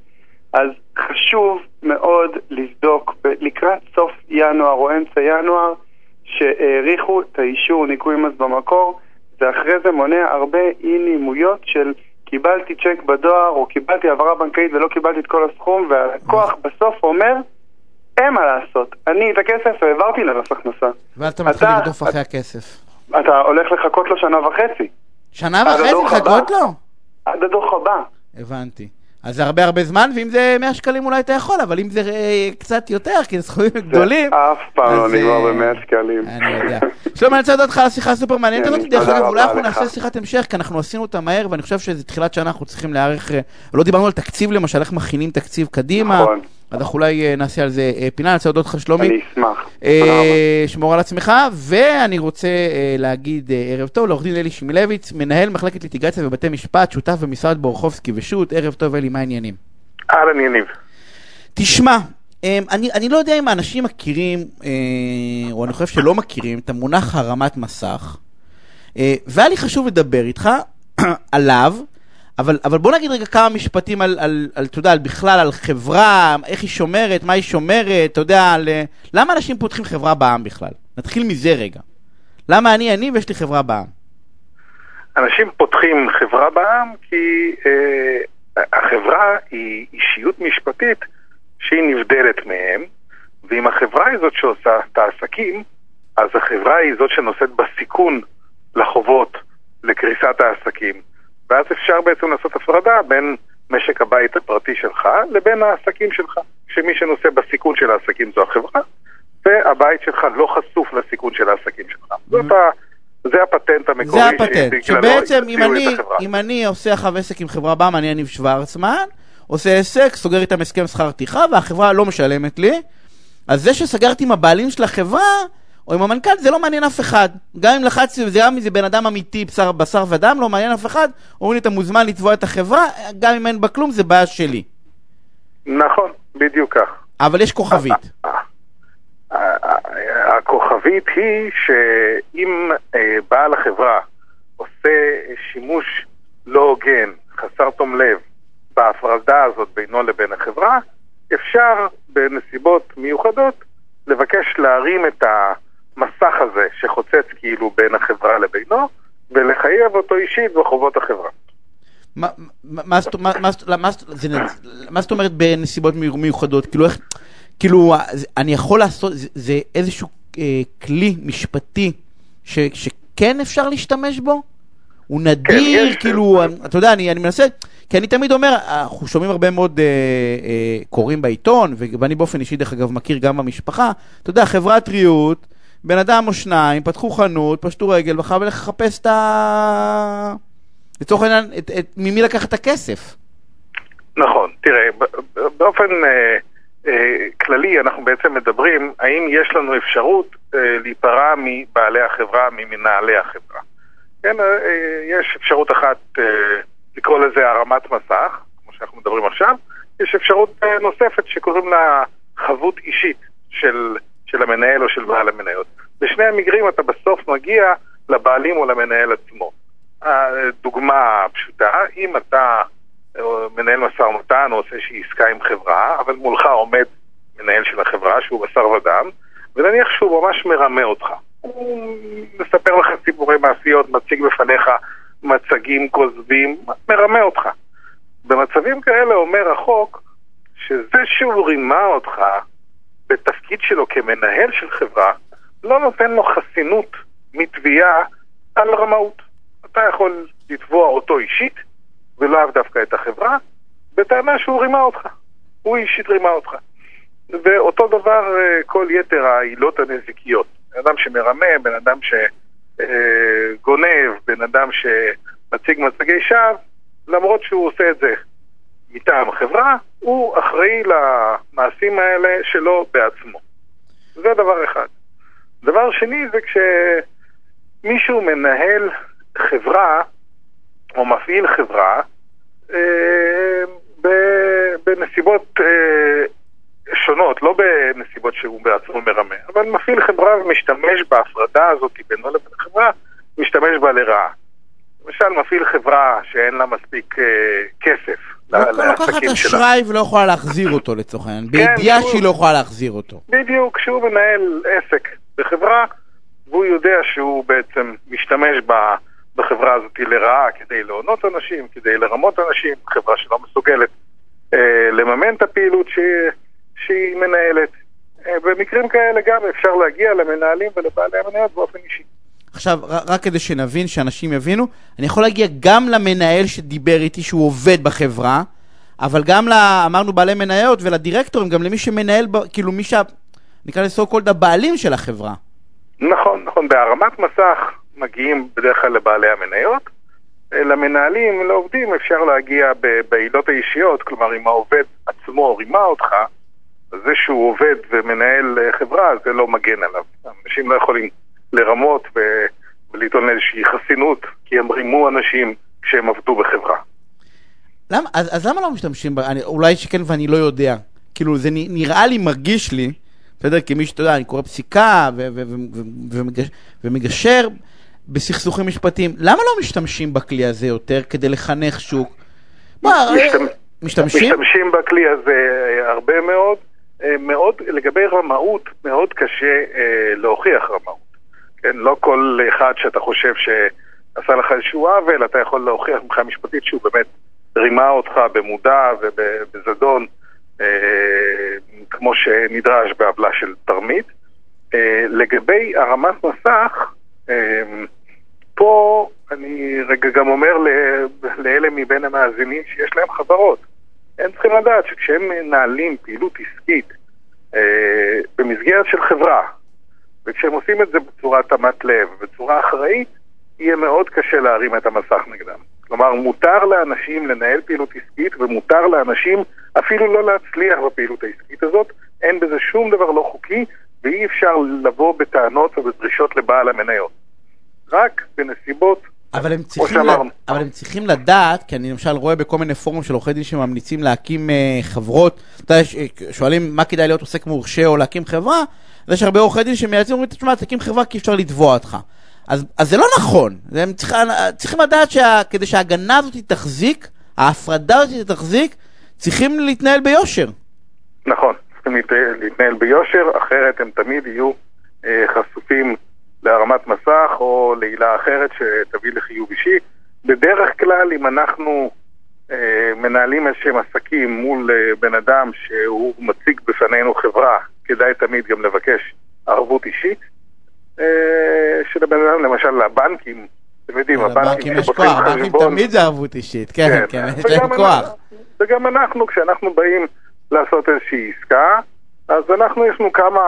Speaker 4: אז חשוב מאוד לבדוק לקראת סוף ינואר או אמצע ינואר, שהאריכו את האישור ניכוי מס במקור, ואחרי זה מונע הרבה אי נעימויות של קיבלתי צ'ק בדואר או קיבלתי העברה בנקאית ולא קיבלתי את כל הסכום, והלקוח בסוף אומר, אין מה לעשות, אני את הכסף העברתי למס הכנסה.
Speaker 2: ואז אתה מתחיל לרדוף אחרי הכסף.
Speaker 4: אתה הולך לחכות לו שנה וחצי,
Speaker 2: שנה וחצי. לחכות לו?
Speaker 4: עד הדוח הבא.
Speaker 2: הבנתי. אז זה הרבה הרבה זמן, ואם זה 100 שקלים אולי אתה יכול, אבל אם זה אה, קצת יותר, כי זה סכומים גדולים...
Speaker 4: זה אף פעם לא נגמר
Speaker 2: אה,
Speaker 4: ב-100 שקלים.
Speaker 2: אני יודע. שלומי, אני רוצה לדעת אותך על השיחה הסופר מעניינת
Speaker 4: כן,
Speaker 2: הזאת. דרך אגב, אולי אנחנו
Speaker 4: לך.
Speaker 2: נעשה שיחת המשך, כי אנחנו עשינו אותה מהר, ואני חושב שזה תחילת שנה, אנחנו צריכים להיערך... אה, לא דיברנו על תקציב למשל, איך מכינים תקציב קדימה.
Speaker 4: נכון.
Speaker 2: אז אנחנו אולי אה, נעשה על זה אה, פינה, אני רוצה להודות לך, שלומי.
Speaker 4: אני אשמח.
Speaker 2: אה,
Speaker 4: תודה רבה.
Speaker 2: שמור על עצמך, ואני רוצה להגיד ערב טוב לעורך דין אלי שמילביץ, מנהל מחלקת ליטיגציה בבתי משפט, שותף במשרד בורחובסקי ושות', ערב טוב אלי, מה העניינים?
Speaker 5: אהלן יניב.
Speaker 2: תשמע, אני, אני לא יודע אם האנשים מכירים, או אני חושב שלא מכירים, את המונח הרמת מסך, והיה לי חשוב לדבר איתך עליו, אבל, אבל בוא נגיד רגע כמה משפטים על, על, על, אתה יודע, על בכלל, על חברה, איך היא שומרת, מה היא שומרת, אתה יודע, על, אה, למה אנשים פותחים חברה בעם בכלל? נתחיל מזה רגע. למה אני אני ויש לי חברה בעם?
Speaker 5: אנשים פותחים חברה בעם כי אה, החברה היא אישיות משפטית שהיא נבדלת מהם, ואם החברה היא זאת שעושה את העסקים, אז החברה היא זאת שנושאת בסיכון לחובות, לקריסת העסקים. ואז אפשר בעצם לעשות הפרדה בין משק הבית הפרטי שלך לבין העסקים שלך, שמי שנושא בסיכון של העסקים זו החברה, והבית שלך לא חשוף לסיכון של העסקים שלך. זאת ה... זה הפטנט המקורי
Speaker 2: זה הפטנט, שבעצם אם אני. אם אני עושה עכשיו עסק עם חברה בע"מ, אני יניב שוורצמן, עושה עסק, סוגר איתם הסכם שכר טרחה, והחברה לא משלמת לי, אז זה שסגרתי עם הבעלים של החברה, או עם המנכ"ל, זה לא מעניין אף אחד. גם אם לחצתי, גם אם זה בן אדם אמיתי, בשר, בשר ודם, לא מעניין אף אחד, אומרים לי, אתה מוזמן לתבוע את החברה, גם אם אין בה כלום, זה בעיה שלי.
Speaker 5: נכון, בדיוק כך.
Speaker 2: אבל יש כוכבית.
Speaker 5: הכוכבית היא שאם אה, בעל החברה עושה שימוש לא הוגן, חסר תום לב, בהפרדה הזאת בינו לבין החברה, אפשר בנסיבות מיוחדות לבקש להרים את המסך הזה שחוצץ כאילו בין החברה לבינו ולחייב אותו אישית בחובות החברה.
Speaker 2: מה- זאת- אומרת בנסיבות מיוחדות? כאילו איך, כאילו, זה- אני יכול לעשות, זה- זה איזשהו אה, כלי משפטי ש- שכן אפשר להשתמש בו? הוא נדיר,
Speaker 5: כן, יש.
Speaker 2: כאילו, אתה יודע, אני אני מנסה, כי אני תמיד אומר, אנחנו שומעים הרבה מאוד אה, אה, קוראים בעיתון, ואני באופן אישי, דרך אגב, מכיר גם במשפחה, אתה יודע, חברת ריהוט, בן אדם או שניים, פתחו חנות, פשטו רגל, וחייב ללכת לחפש את ה... לצורך העניין, את- את- ממי לקחת את הכסף.
Speaker 5: נכון, תראה, באופן אה, אה, כללי אנחנו בעצם מדברים האם יש לנו אפשרות אה, להיפרע מבעלי החברה, ממנהלי החברה. כן, אה, אה, יש אפשרות אחת אה, לקרוא לזה הרמת מסך, כמו שאנחנו מדברים עכשיו, יש אפשרות אה, נוספת שקוראים לה חבות אישית של, של המנהל או של בעל המניות. בשני המקרים אתה בסוף מגיע לבעלים או למנהל עצמו. הדוגמה פשוטה, אם אתה אה, מנהל משא ומתן או עושה איזושהי עסקה עם חברה, אבל מולך עומד מנהל של החברה שהוא בשר ודם, ונניח שהוא ממש מרמה אותך. הוא מספר לך סיפורי מעשיות, מציג בפניך מצגים כוזבים, מרמה אותך. במצבים כאלה אומר החוק שזה שהוא רימה אותך בתפקיד שלו כמנהל של חברה, לא נותן לו חסינות מתביעה על רמאות. אתה יכול לתבוע אותו אישית, ולאו דווקא את החברה, בטענה שהוא רימה אותך. הוא אישית רימה אותך. ואותו דבר אה, כל יתר העילות הנזיקיות. בן אדם שמרמה, בן אדם שגונב, בן אדם שמציג מצגי שווא, למרות שהוא עושה את זה מטעם החברה, הוא אחראי למעשים האלה שלו בעצמו. זה דבר אחד. דבר שני זה כשמישהו מנהל חברה או מפעיל חברה אה, בנסיבות אה, שונות, לא בנסיבות שהוא בעצמו מרמה, אבל מפעיל חברה ומשתמש בהפרדה הזאת בינו לבין החברה, משתמש בה לרעה. למשל, מפעיל חברה שאין לה מספיק אה, כסף
Speaker 2: לא- לוקחת. אשראי ולא יכולה להחזיר אותו לצורך העניין,
Speaker 5: כן,
Speaker 2: בידיעה. שהיא לא יכולה להחזיר אותו.
Speaker 5: בדיוק, כשהוא מנהל עסק בחברה, והוא יודע שהוא בעצם משתמש בחברה הזאת לרעה כדי להונות אנשים, כדי לרמות אנשים, חברה שלא מסוגלת אה, לממן את הפעילות שהיא, שהיא מנהלת. אה, במקרים כאלה גם אפשר להגיע למנהלים ולבעלי המניות באופן אישי.
Speaker 2: עכשיו, רק כדי שנבין, שאנשים יבינו, אני יכול להגיע גם למנהל שדיבר איתי, שהוא עובד בחברה, אבל גם, ל, אמרנו, בעלי מניות ולדירקטורים, גם למי שמנהל, כאילו מי שה... נקרא לסו קולד הבעלים של החברה.
Speaker 5: נכון, נכון. בהרמת מסך מגיעים בדרך כלל לבעלי המניות. למנהלים ולעובדים אפשר להגיע בעילות האישיות, כלומר אם העובד עצמו רימה אותך, זה שהוא עובד ומנהל אה, חברה זה לא מגן עליו. אנשים לא יכולים לרמות ולטעון איזושהי חסינות, כי הם רימו אנשים כשהם עבדו בחברה.
Speaker 2: למה, אז, אז למה לא משתמשים ב... אני, אולי שכן ואני לא יודע. כאילו, זה נראה לי, מרגיש לי, בסדר? כמי שאתה יודע, אני קורא פסיקה ו- ו- ו- ומגש- ומגשר בסכסוכים משפטיים. למה לא משתמשים בכלי הזה יותר כדי לחנך שוק? מה,
Speaker 5: משתמ-
Speaker 2: משתמשים?
Speaker 5: משתמשים בכלי הזה אה, הרבה מאוד. אה, מאוד, לגבי רמאות, מאוד קשה אה, להוכיח רמאות. כן, לא כל אחד שאתה חושב שעשה לך איזשהו עוול, אתה יכול להוכיח מבחינה משפטית שהוא באמת רימה אותך במודע ובזדון, אה, כמו שנדרש בעוולה של תרמית. אה, לגבי הרמת מסך, אה, פה אני רגע גם אומר לאלה מבין המאזינים שיש להם חברות. הם צריכים לדעת שכשהם מנהלים פעילות עסקית אה, במסגרת של חברה, וכשהם עושים את זה בצורה תמת לב, בצורה אחראית, יהיה מאוד קשה להרים את המסך נגדם. כלומר, מותר לאנשים לנהל פעילות עסקית, ומותר לאנשים אפילו לא להצליח בפעילות העסקית הזאת. אין בזה שום דבר לא חוקי, ואי אפשר לבוא בטענות ובדרישות לבעל המניות. רק בנסיבות
Speaker 2: אבל הם, צריכים
Speaker 5: שאמרנו.
Speaker 2: ל... אבל הם צריכים לדעת, כי אני למשל רואה בכל מיני פורום של עורכי דין שממליצים להקים אה, חברות, אתה יודע, שואלים מה כדאי להיות עוסק מורשה או להקים חברה, אז יש הרבה עורכי דין שמייעצים ואומרים, תשמע, תקים חברה כי אפשר לתבוע אותך. אז, אז זה לא נכון, הם צריכים, צריכים לדעת שכדי שההגנה הזאת תחזיק, ההפרדה הזאת תחזיק, צריכים להתנהל ביושר.
Speaker 5: נכון, צריכים להת- להתנהל ביושר, אחרת הם תמיד יהיו אה, חשופים להרמת מסך או לעילה אחרת שתביא לחיוב אישי. בדרך כלל, אם אנחנו אה, מנהלים איזשהם עסקים מול אה, בן אדם שהוא מציג בפנינו חברה, כדאי תמיד גם לבקש ערבות אישית. אה, שלבן אדם, למשל לבנקים, אתם יודעים,
Speaker 2: לבנקים יש כוח, הבנקים תמיד זה ערבות אישית, כן, כן, יש
Speaker 5: וגם
Speaker 2: להם כוח.
Speaker 5: וגם אנחנו, כשאנחנו באים לעשות איזושהי עסקה, אז אנחנו, יש לנו כמה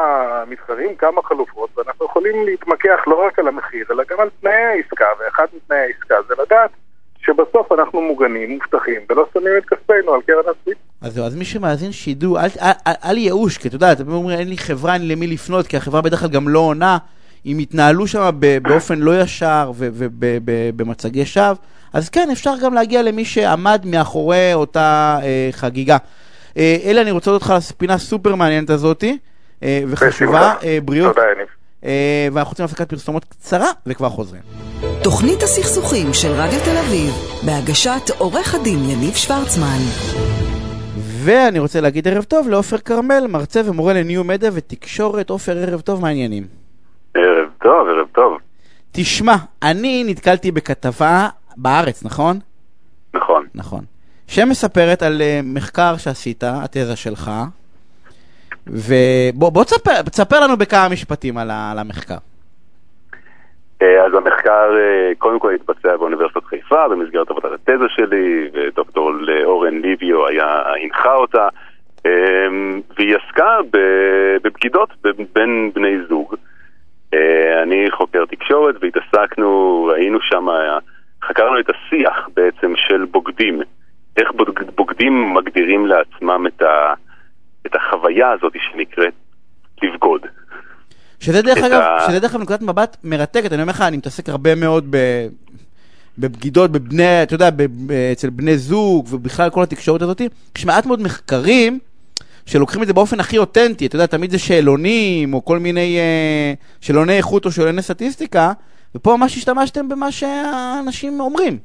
Speaker 5: מתחרים, כמה חלופות, ואנחנו יכולים להתמקח לא רק על המחיר, אלא גם על תנאי העסקה, ואחד מתנאי העסקה זה לדעת שבסוף אנחנו מוגנים, מובטחים, ולא שמים את כספנו על קרן הצבית.
Speaker 2: אז זהו, אז מי שמאזין שידעו, אל, אל, אל, אל ייאוש, כי אתה יודע, אתם אומרים, אין לי חברה, אין למי לפנות, כי החברה בדרך כלל גם לא עונה, אם יתנהלו שם באופן לא ישר ובמצגי שווא, אז כן, אפשר גם להגיע למי שעמד מאחורי אותה אה, חגיגה. אה, אלה, אני רוצה על הספינה הסופר מעניינת הזאתי, אה, וחשובה. אה, בריאות,
Speaker 5: תודה, יניב.
Speaker 2: אה, ואנחנו רוצים הפסקת פרסומות קצרה, וכבר חוזרים.
Speaker 1: תוכנית הסכסוכים של רדיו תל אביב, בהגשת עורך הדין יניב שוורצמן.
Speaker 2: ואני רוצה להגיד ערב טוב לעופר כרמל, מרצה ומורה לניו מדיה ותקשורת. עופר, ערב טוב, מה העניינים?
Speaker 6: ערב טוב, ערב טוב.
Speaker 2: תשמע, אני נתקלתי בכתבה בארץ, נכון?
Speaker 6: נכון.
Speaker 2: נכון. שמספרת על uh, מחקר שעשית, התזה שלך, ובוא בוא תספר, לנו בכמה משפטים על, על המחקר.
Speaker 6: אה, אז המחקר אה, קודם כל התבצע באוניברסיטת חיפה במסגרת עבודת התזה שלי, ודוקטור אורן ליביו היה, הנחה אותה, אה, והיא עסקה בבגידות בין בני זוג. אני חוקר תקשורת והתעסקנו, ראינו שם, חקרנו את השיח בעצם של בוגדים. איך בוג- בוגדים מגדירים לעצמם את החוויה הזאת שנקראת לבגוד.
Speaker 2: שזה דרך אגב,
Speaker 6: ה-
Speaker 2: שזה דרך אגב נקודת מבט מרתקת, אני אומר לך, אני מתעסק הרבה מאוד ב... בבגידות, בבני, אתה יודע, ב, ב, אצל בני זוג, ובכלל כל התקשורת הזאת, יש מעט מאוד מחקרים שלוקחים את זה באופן הכי אותנטי, אתה יודע, תמיד זה שאלונים, או כל מיני אה, שאלוני איכות או שאלוני סטטיסטיקה, ופה ממש השתמשתם במה שהאנשים אומרים.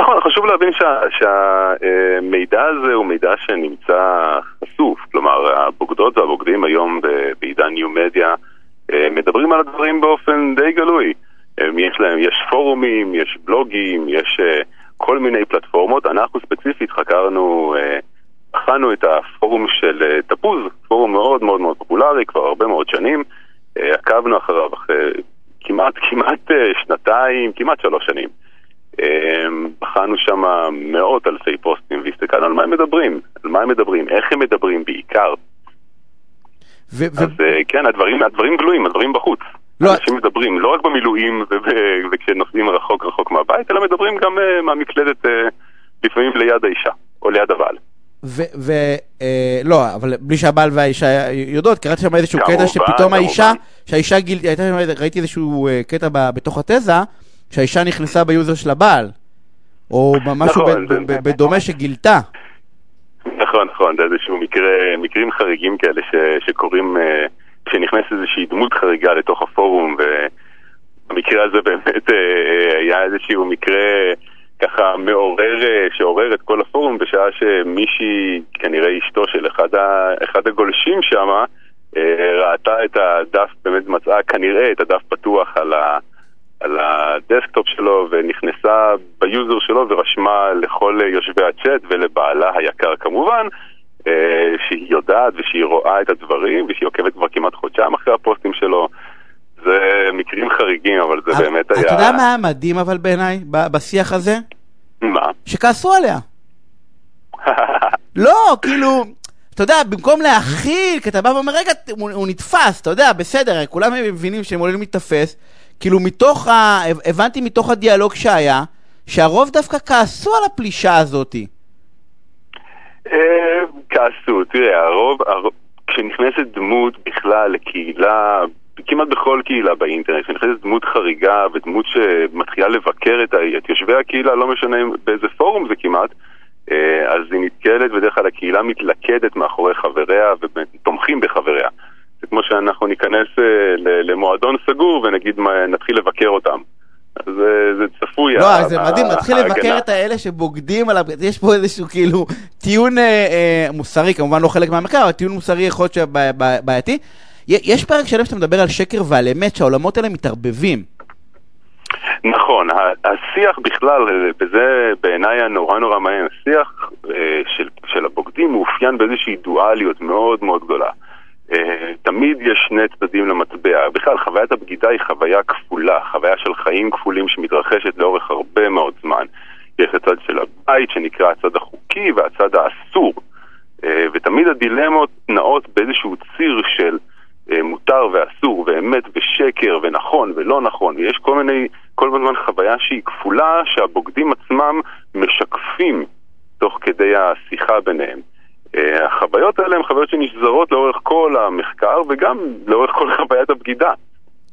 Speaker 6: נכון, חשוב להבין שהמידע הזה הוא מידע שנמצא חשוף. כלומר, הבוגדות והבוגדים היום בעידן ניו מדיה אה, מדברים על הדברים באופן די גלוי. אה, יש להם, יש פורומים, יש בלוגים, יש אה, כל מיני פלטפורמות. אנחנו ספציפית חקרנו, אה, בחנו את הפורום של אה, תפוז, פורום מאוד מאוד מאוד פופולרי כבר הרבה מאוד שנים. אה, עקבנו אחריו אחרי כמעט, כמעט אה, שנתיים, כמעט שלוש שנים. בחנו שם מאות אלפי פוסטים והסתכלנו על מה הם מדברים, על מה הם מדברים, איך הם מדברים בעיקר.
Speaker 2: ו- ו-
Speaker 6: אז אה, כן, הדברים, הדברים גלויים, הדברים בחוץ.
Speaker 2: לא,
Speaker 6: אנשים מדברים לא רק במילואים וב- וכשנוסעים רחוק רחוק מהבית, אלא מדברים גם אה, מהמקלדת אה, לפעמים ליד האישה או ליד הבעל.
Speaker 2: ו... ו אה, לא, אבל בלי שהבעל והאישה יודעות, קראתי שם איזשהו
Speaker 6: כמובן,
Speaker 2: קטע שפתאום
Speaker 6: כמובן.
Speaker 2: האישה, שהאישה גיל... הייתה שם, ראיתי איזשהו קטע ב, בתוך התזה, שהאישה נכנסה ביוזר של הבעל, או משהו
Speaker 6: נכון,
Speaker 2: ב, ב, בדומה שגילתה.
Speaker 6: נכון, נכון, זה איזשהו מקרה, מקרים חריגים כאלה ש, שקורים אה, כשנכנסת איזושהי דמות חריגה לתוך הפורום, ובמקרה הזה באמת אה, היה איזשהו מקרה ככה מעורר, אה, שעורר את כל הפורום בשעה שמישהי, כנראה אשתו של אחד, ה, אחד הגולשים שם, אה, ראתה את הדף, באמת מצאה כנראה את הדף פתוח על ה... על ה desktop שלו ונכנסה ב user שלו ורשמה לכל יושבי הצ'אט ולבעלה היקר כמובן אה, שהיא יודעת ושהיא רואה את הדברים ושהיא עוקבת כבר כמעט חודשיים אחרי הפוסטים שלו. זה מקרים חריגים, אבל זה באמת היה...
Speaker 2: אתה יודע מה היה מדהים אבל בעיניי בשיח הזה?
Speaker 6: מה?
Speaker 2: שכעסו עליה. לא, כאילו, אתה יודע, במקום להכיל, כי אתה בא ואומר, רגע, הוא, הוא נתפס, אתה יודע, בסדר, כולם מבינים שהם עולים להתאפס, כאילו מתוך ה... הבנתי מתוך הדיאלוג שהיה, שהרוב דווקא כעסו על הפלישה הזאתי.
Speaker 6: אה, כעסו, תראה, הרוב, כשנכנסת דמות בכלל לקהילה, כמעט בכל קהילה באינטרנט, כשנכנסת דמות חריגה ודמות שמתחילה לבקר את יושבי הקהילה, לא משנה באיזה פורום זה כמעט, אה, אז היא נתקלת, בדרך כלל הקהילה מתלכדת מאחורי חבריה ותומכים בחבריה. זה כמו שאנחנו ניכנס אה, למועדון סגור ונגיד נתחיל לבקר אותם. אז אה, זה צפוי.
Speaker 2: לא, זה מדהים, נתחיל. לבקר את האלה שבוגדים עליו, יש פה איזשהו כאילו טיעון אה, מוסרי, כמובן לא חלק מהמחקר, אבל טיעון מוסרי יכול להיות שבע- בע- בעייתי. י- יש פרק שלם שאתה מדבר על שקר ועל אמת, שהעולמות האלה מתערבבים.
Speaker 6: נכון, השיח בכלל, וזה בעיניי הנורא נורא מעניין, השיח של, של הבוגדים מאופיין באיזושהי דואליות מאוד מאוד גדולה. אה, תמיד יש שני צדדים למטבע. בכלל, חוויית הבגידה היא חוויה כפולה, חוויה של חיים כפולים שמתרחשת לאורך הרבה מאוד זמן. יש הצד של הבית שנקרא הצד החוקי והצד האסור. אה, ותמיד הדילמות נעות באיזשהו ציר של אה, מותר ואסור ואמת ושקר ונכון ולא נכון ויש כל מיני, כל הזמן חוויה שהיא כפולה שהבוגדים עצמם משקפים תוך כדי השיחה ביניהם. אה, החוויות האלה הן חוויות שנשזרות לאורך כל המחקר וגם לאורך כל חוויית הבגידה.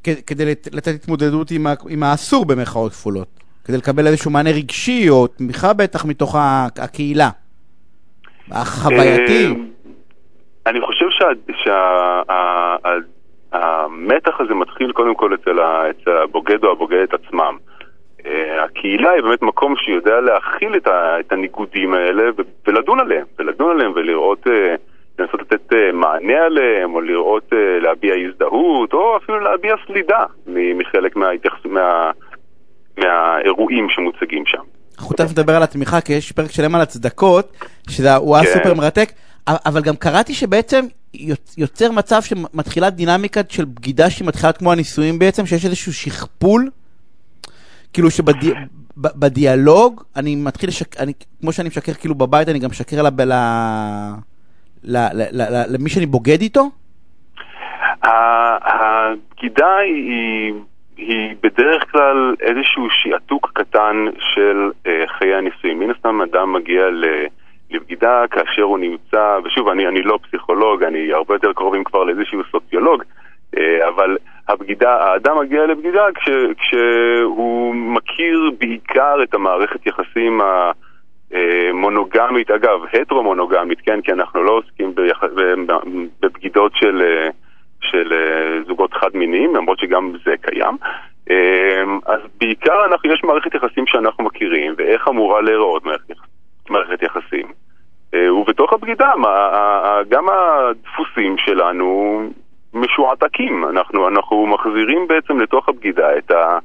Speaker 2: כדי לת- לתת התמודדות עם, עם האסור במרכאות כפולות. כדי לקבל איזשהו מענה רגשי או תמיכה בטח מתוך הקהילה. החווייתי.
Speaker 6: אה, אני חושב שהמתח הזה מתחיל קודם כל אצל הבוגד או הבוגדת עצמם. אה, הקהילה היא באמת מקום שיודע להכיל את ה- את הניגודים האלה ולדון עליהם, ולדון עליהם ולראות, אה, לנסות לתת אה, מענה עליהם, או לראות, להביע הזדהות, או אפילו להביע סלידה מחלק מההתייחס- מה- מהאירועים שמוצגים שם.
Speaker 2: אנחנו תכף נדבר על התמיכה, כי יש פרק שלם על הצדקות, שהוא היה
Speaker 6: כן.
Speaker 2: סופר מרתק, אבל גם קראתי שבעצם יוצ- יוצר מצב שמתחילה דינמיקה של בגידה שהיא מתחילה כמו הנישואים בעצם, שיש איזשהו שכפול, כאילו שבדיאלוג אני מתחיל לשקר, אני, כמו שאני משקר כאילו בבית, אני גם משקר ל- ל- ל- ל- ל- למי שאני בוגד איתו?
Speaker 6: הבגידה היא, היא בדרך כלל איזשהו שעתוק קטן של אה, חיי הנישואים. מן הסתם אדם מגיע ל, לבגידה כאשר הוא נמצא, ושוב, אני, אני לא פסיכולוג, אני הרבה יותר קרובים כבר לאיזשהו סוציולוג, הבגידה, האדם מגיע לבגידה כש, כשהוא מכיר בעיקר את המערכת יחסים ה... אה, מונוגמית, אגב, הטרו-מונוגמית, כן, כי אנחנו לא עוסקים ביח... בבגידות של, של זוגות חד-מיניים, למרות שגם זה קיים. אז בעיקר אנחנו, יש מערכת יחסים שאנחנו מכירים, ואיך אמורה להיראות מערכת, יח... מערכת יחסים. אה, ובתוך הבגידה, גם הדפוסים שלנו משועתקים. אנחנו, אנחנו מחזירים בעצם לתוך הבגידה את, ה...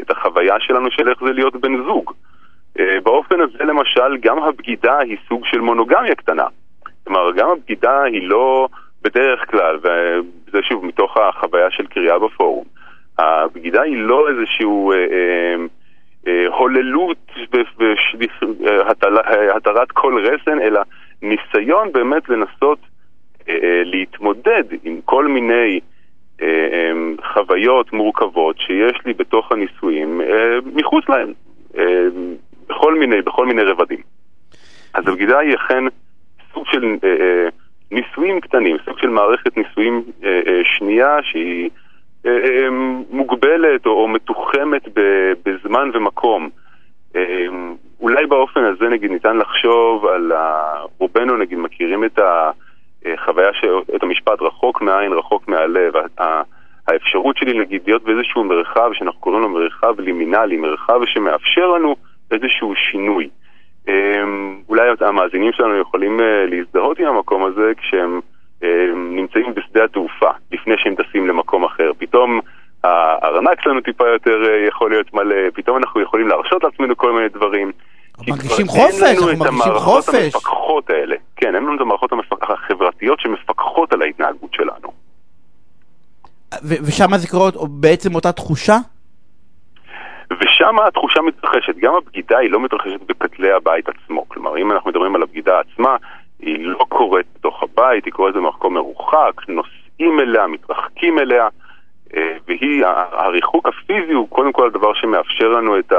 Speaker 6: את החוויה שלנו של איך זה להיות בן זוג. אה, באופן הזה למשל גם הבגידה היא סוג של מונוגמיה קטנה. כלומר, גם הבגידה היא לא בדרך כלל, וזה שוב מתוך החוויה של קריאה בפורום, הבגידה היא לא איזשהו אה, אה, אה, הוללות והתרת כל רסן, אלא ניסיון באמת לנסות אה, אה, להתמודד עם כל מיני אה, אה, חוויות מורכבות שיש לי בתוך הנישואים אה, מחוץ להם. אה, בכל מיני, בכל מיני רבדים. אז הבגידה היא אכן סוג של אה, אה, ניסויים קטנים, סוג של מערכת אה, אה, שנייה שהיא אה, אה, מוגבלת או, מתוחמת בזמן ומקום. אה, אולי באופן הזה נגיד ניתן לחשוב על, ה... רובנו נגיד מכירים את החוויה, ש... את המשפט רחוק מהעין, רחוק מהלב. האפשרות שלי נגיד להיות באיזשהו מרחב שאנחנו קוראים לו מרחב לימינלי, מרחב שמאפשר לנו איזשהו שינוי. אמ, אולי המאזינים שלנו יכולים אה, להזדהות עם המקום הזה כשהם אמ, נמצאים בשדה התעופה, לפני שהם טסים למקום אחר. פתאום הארנק שלנו טיפה יותר אה, יכול להיות מלא, פתאום אנחנו יכולים להרשות לעצמנו כל מיני דברים.
Speaker 2: מרגישים
Speaker 6: כבר אין
Speaker 2: חופש,
Speaker 6: לנו
Speaker 2: אנחנו
Speaker 6: את
Speaker 2: מרגישים
Speaker 6: המערכות
Speaker 2: חופש.
Speaker 6: המפקחות האלה. כן, אין לנו את המערכות המפק... החברתיות שמפקחות על ההתנהגות שלנו.
Speaker 2: ו- ושם זה קורה בעצם אותה תחושה?
Speaker 6: ושם התחושה מתרחשת. גם הבגידה היא לא מתרחשת בכתלי הבית עצמו. כלומר, אם אנחנו מדברים על הבגידה עצמה, היא לא קורית בתוך הבית, היא קורית במקום מרוחק, נוסעים אליה, מתרחקים אליה, אה, והיא, הריחוק הפיזי הוא קודם כל הדבר שמאפשר לנו את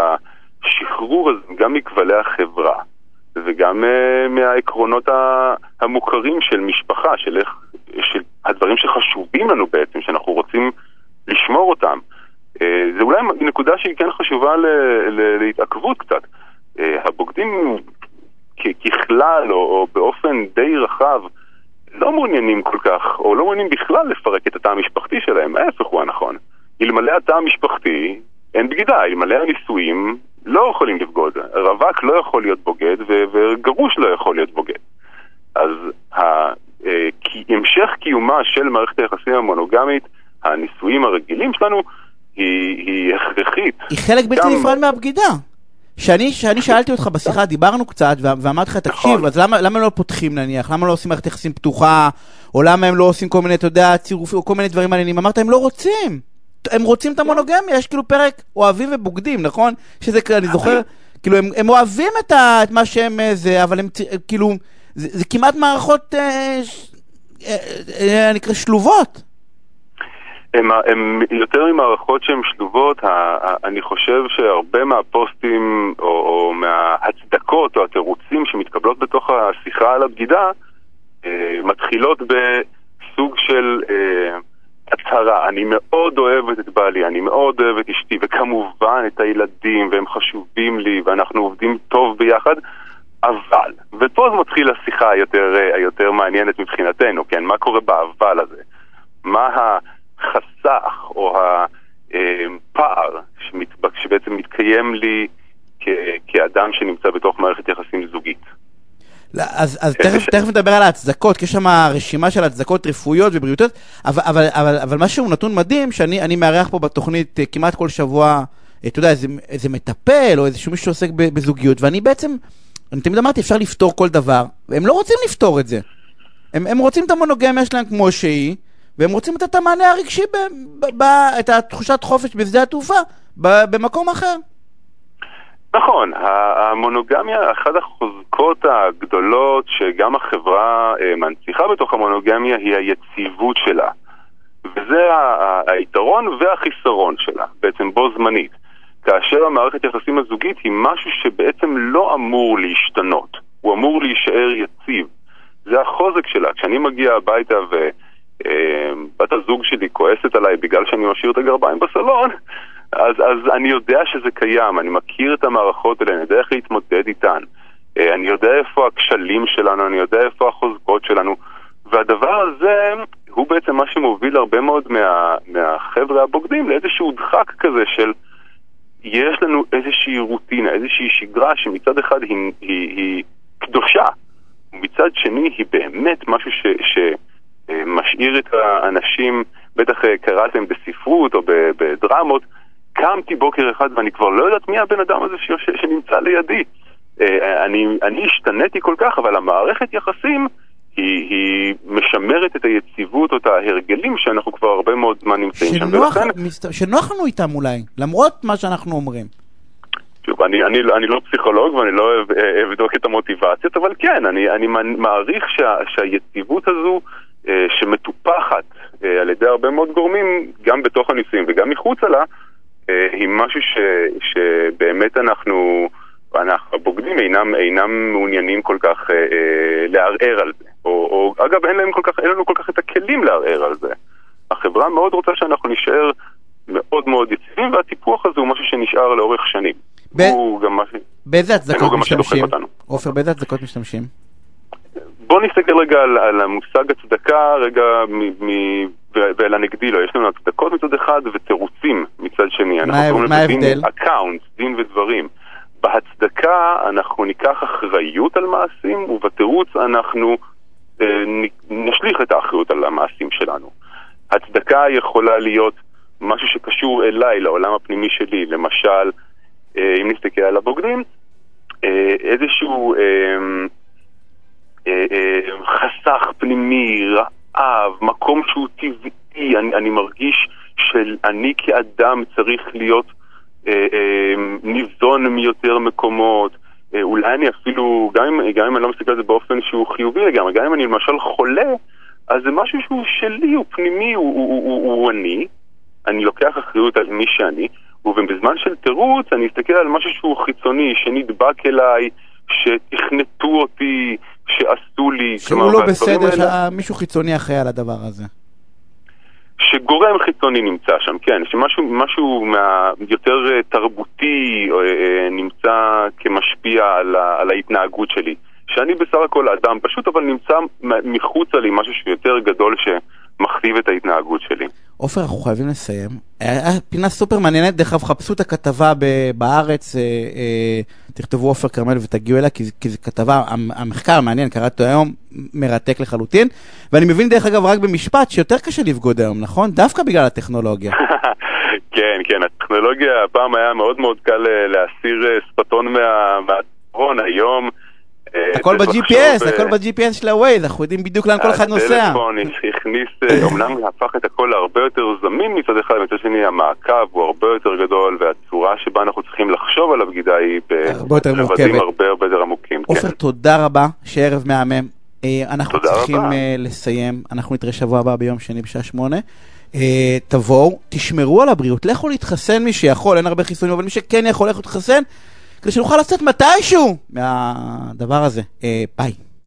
Speaker 6: השחרור הזה גם מכבלי החברה. וגם uh, מהעקרונות המוכרים של משפחה, של, איך, של הדברים שחשובים לנו בעצם, שאנחנו רוצים לשמור אותם. Uh, זה אולי נקודה שהיא כן חשובה ל, ל, להתעכבות קצת. Uh, הבוגדים ככלל, או, או באופן די רחב, לא מעוניינים כל כך, או לא מעוניינים בכלל לפרק את התא המשפחתי שלהם, ההפך הוא הנכון. אלמלא התא המשפחתי, אין בגידה, אלמלא הנישואים, לא יכולים לבגוד. רווק לא יכול להיות בוגד, וגרוש לא יכול להיות בוגד. אז המשך קיומה של מערכת היחסים המונוגמית, הנישואים הרגילים שלנו, היא, היא הכרחית.
Speaker 2: היא חלק בלתי גם... נפרד מהבגידה. שאני, שאני שאלתי אותך בשיחה, דיברנו קצת, ואמרתי לך, תקשיב, נכון. אז למה, למה לא פותחים נניח? למה לא עושים מערכת יחסים פתוחה? או למה הם לא עושים כל מיני, אתה יודע, צירופים, או כל מיני דברים מעניינים? אמרת, הם לא רוצים. הם רוצים את המונוגמיה, יש כאילו פרק אוהבים ובוגדים, נכון? שזה, אני זוכר, כאילו, הם, הם אוהבים את, ה, את מה שהם אה, זה, אבל הם כאילו, זה, זה כמעט מערכות, אה, אה, אה, נקרא, שלובות.
Speaker 6: הם, הם יותר ממערכות שהן שלובות, אני חושב שהרבה מהפוסטים או, או מההצדקות או התירוצים שמתקבלות בתוך השיחה על הבגידה אה, מתחילות בסוג של אה, הצהרה, אני מאוד אוהבת את בעלי, אני מאוד אוהבת אשתי, וכמובן את הילדים, והם חשובים לי, ואנחנו עובדים טוב ביחד, אבל, ופה זה מתחיל השיחה היותר, היותר מעניינת מבחינתנו, כן? מה קורה באבל הזה? מה החסך או הפער שבעצם מתקיים לי כאדם שנמצא בתוך מערכת יחסים זוגית?
Speaker 2: לא, אז, אז תכף, תכף נדבר על ההצדקות, כי יש שם רשימה של הצדקות רפואיות ובריאותיות, אבל, אבל, אבל, אבל משהו נתון מדהים, שאני מארח פה בתוכנית אה, כמעט כל שבוע, אה, אתה יודע, איזה, איזה מטפל או איזשהו מישהו שעוסק בזוגיות, ואני בעצם, אני תמיד אמרתי, אפשר לפתור כל דבר, והם לא רוצים לפתור את זה. הם, הם רוצים את המונוגמיה שלהם כמו שהיא, והם רוצים לתת את המענה הרגשי, ב, ב, ב, את התחושת חופש בשדה התעופה, ב, במקום אחר.
Speaker 6: נכון, המונוגמיה, אחת החוזקות הגדולות שגם החברה אה, מנציחה בתוך המונוגמיה היא היציבות שלה. וזה היתרון והחיסרון שלה, בעצם בו זמנית. כאשר המערכת יחסים הזוגית היא משהו שבעצם לא אמור להשתנות, הוא אמור להישאר יציב. זה החוזק שלה. כשאני מגיע הביתה ובת אה, הזוג שלי כועסת עליי בגלל שאני משאיר את הגרביים בסלון, אז, אז אני יודע שזה קיים, אני מכיר את המערכות האלה, אני יודע איך להתמודד איתן. אה, אני יודע איפה הכשלים שלנו, אני יודע איפה החוזקות שלנו, והדבר הזה הוא בעצם מה שמוביל הרבה מאוד מה, מהחבר'ה הבוגדים לאיזשהו דחק כזה של יש לנו איזושהי רוטינה, איזושהי שגרה שמצד אחד היא, היא, היא קדושה, ומצד שני היא באמת משהו ש, שמשאיר את האנשים, בטח אה, קראתם בספרות או בדרמות, קמתי בוקר אחד ואני כבר לא יודעת מי הבן אדם הזה שיושב, שנמצא לידי. אה, אני, אני השתניתי כל כך, אבל המערכת יחסים היא, היא משמרת את היציבות או את ההרגלים שאנחנו כבר הרבה מאוד זמן נמצאים
Speaker 2: שם. ולכן... מסת... שנוח לנו איתם אולי, למרות מה שאנחנו אומרים.
Speaker 6: שוב, אני, אני, אני לא פסיכולוג ואני לא אה, אבדוק את המוטיבציות, אבל כן, אני, אני מעריך שה, שהיציבות הזו אה, שמטופחת על ידי הרבה מאוד גורמים, גם בתוך הניסויים וגם מחוצה לה, היא משהו ש, שבאמת אנחנו, אנחנו הבוגדים אינם, אינם מעוניינים כל כך אה, אה, לערער על זה. או, או אגב, אין, להם כל כך, אין לנו כל כך את הכלים לערער על זה. החברה מאוד רוצה שאנחנו נשאר מאוד מאוד יציבים, והטיפוח הזה הוא משהו שנשאר לאורך שנים. ב... הוא גם משהו...
Speaker 2: באיזה הצדקות משתמשים? עופר, באיזה הצדקות משתמשים?
Speaker 6: בוא נסתכל רגע על, על המושג הצדקה, רגע מ, מ, ואל הנגדי לו. יש לנו הצדקות מצד אחד ותירוצים מצד שני.
Speaker 2: מה ההבדל?
Speaker 6: account, דין ודברים. בהצדקה אנחנו ניקח אחריות על מעשים, ובתירוץ אנחנו אה, נשליך את האחריות על המעשים שלנו. הצדקה יכולה להיות משהו שקשור אליי, לעולם הפנימי שלי. למשל, אה, אם נסתכל על הבוגדים, אה, איזשהו... אה, חסך פנימי, רעב, מקום שהוא טבעי, אני, אני מרגיש שאני כאדם צריך להיות אה, אה, ניזון מיותר מקומות. אה, אולי אני אפילו, גם אם, גם אם אני לא מסתכל על זה באופן שהוא חיובי לגמרי, גם אם אני למשל חולה, אז זה משהו שהוא שלי, הוא פנימי, הוא, הוא, הוא, הוא, הוא אני, אני לוקח אחריות על מי שאני, ובזמן של תירוץ אני אסתכל על משהו שהוא חיצוני, שנדבק אליי, שתכנתו אותי, שעשו לי.
Speaker 2: שהוא לא בסדר, שמישהו חיצוני אחראי על הדבר הזה.
Speaker 6: שגורם חיצוני נמצא שם, כן, שמשהו מה, יותר אה, תרבותי אה, אה, נמצא כמשפיע על, ה, על ההתנהגות שלי. שאני בסך הכל אדם פשוט, אבל נמצא מחוצה לי משהו שיותר גדול שמכתיב את ההתנהגות שלי.
Speaker 2: עופר, אנחנו חייבים לסיים. פינה סופר מעניינת, דרך אגב, חפשו את הכתבה בארץ, אה, אה, תכתבו עופר כרמל ותגיעו אליה, כי זו כתבה, המחקר המעניין, קראתי היום, מרתק לחלוטין. ואני מבין, דרך אגב, רק במשפט, שיותר קשה לבגוד היום, נכון? דווקא בגלל הטכנולוגיה.
Speaker 6: כן, כן, הטכנולוגיה, הפעם היה מאוד מאוד קל אה, להסיר שפתון מהצפון, היום...
Speaker 2: אה, הכל ב-GPS, הכל ב-GPS של ה-Waze, אנחנו יודעים בדיוק לאן כל אחד נוסע.
Speaker 6: הטלפון הכניס, אומנם אה, הפך את הכל להרבה יותר זמין מצד אחד, מצד שני המעקב הוא הרבה יותר גדול, והצורה שבה אנחנו צריכים לחשוב על הבגידה היא ברבדים הרבה הרבה יותר עמוקים.
Speaker 2: עופר, כן. תודה רבה, שערב מהמם. אה, אנחנו צריכים לסיים, אנחנו נתראה שבוע הבא ביום שני בשעה שמונה. תבואו, תשמרו על הבריאות, לכו להתחסן מי שיכול, אין הרבה חיסונים, אבל מי שכן יכול, לכו להתחסן. כדי שנוכל לצאת מתישהו מהדבר הזה. אה, ביי.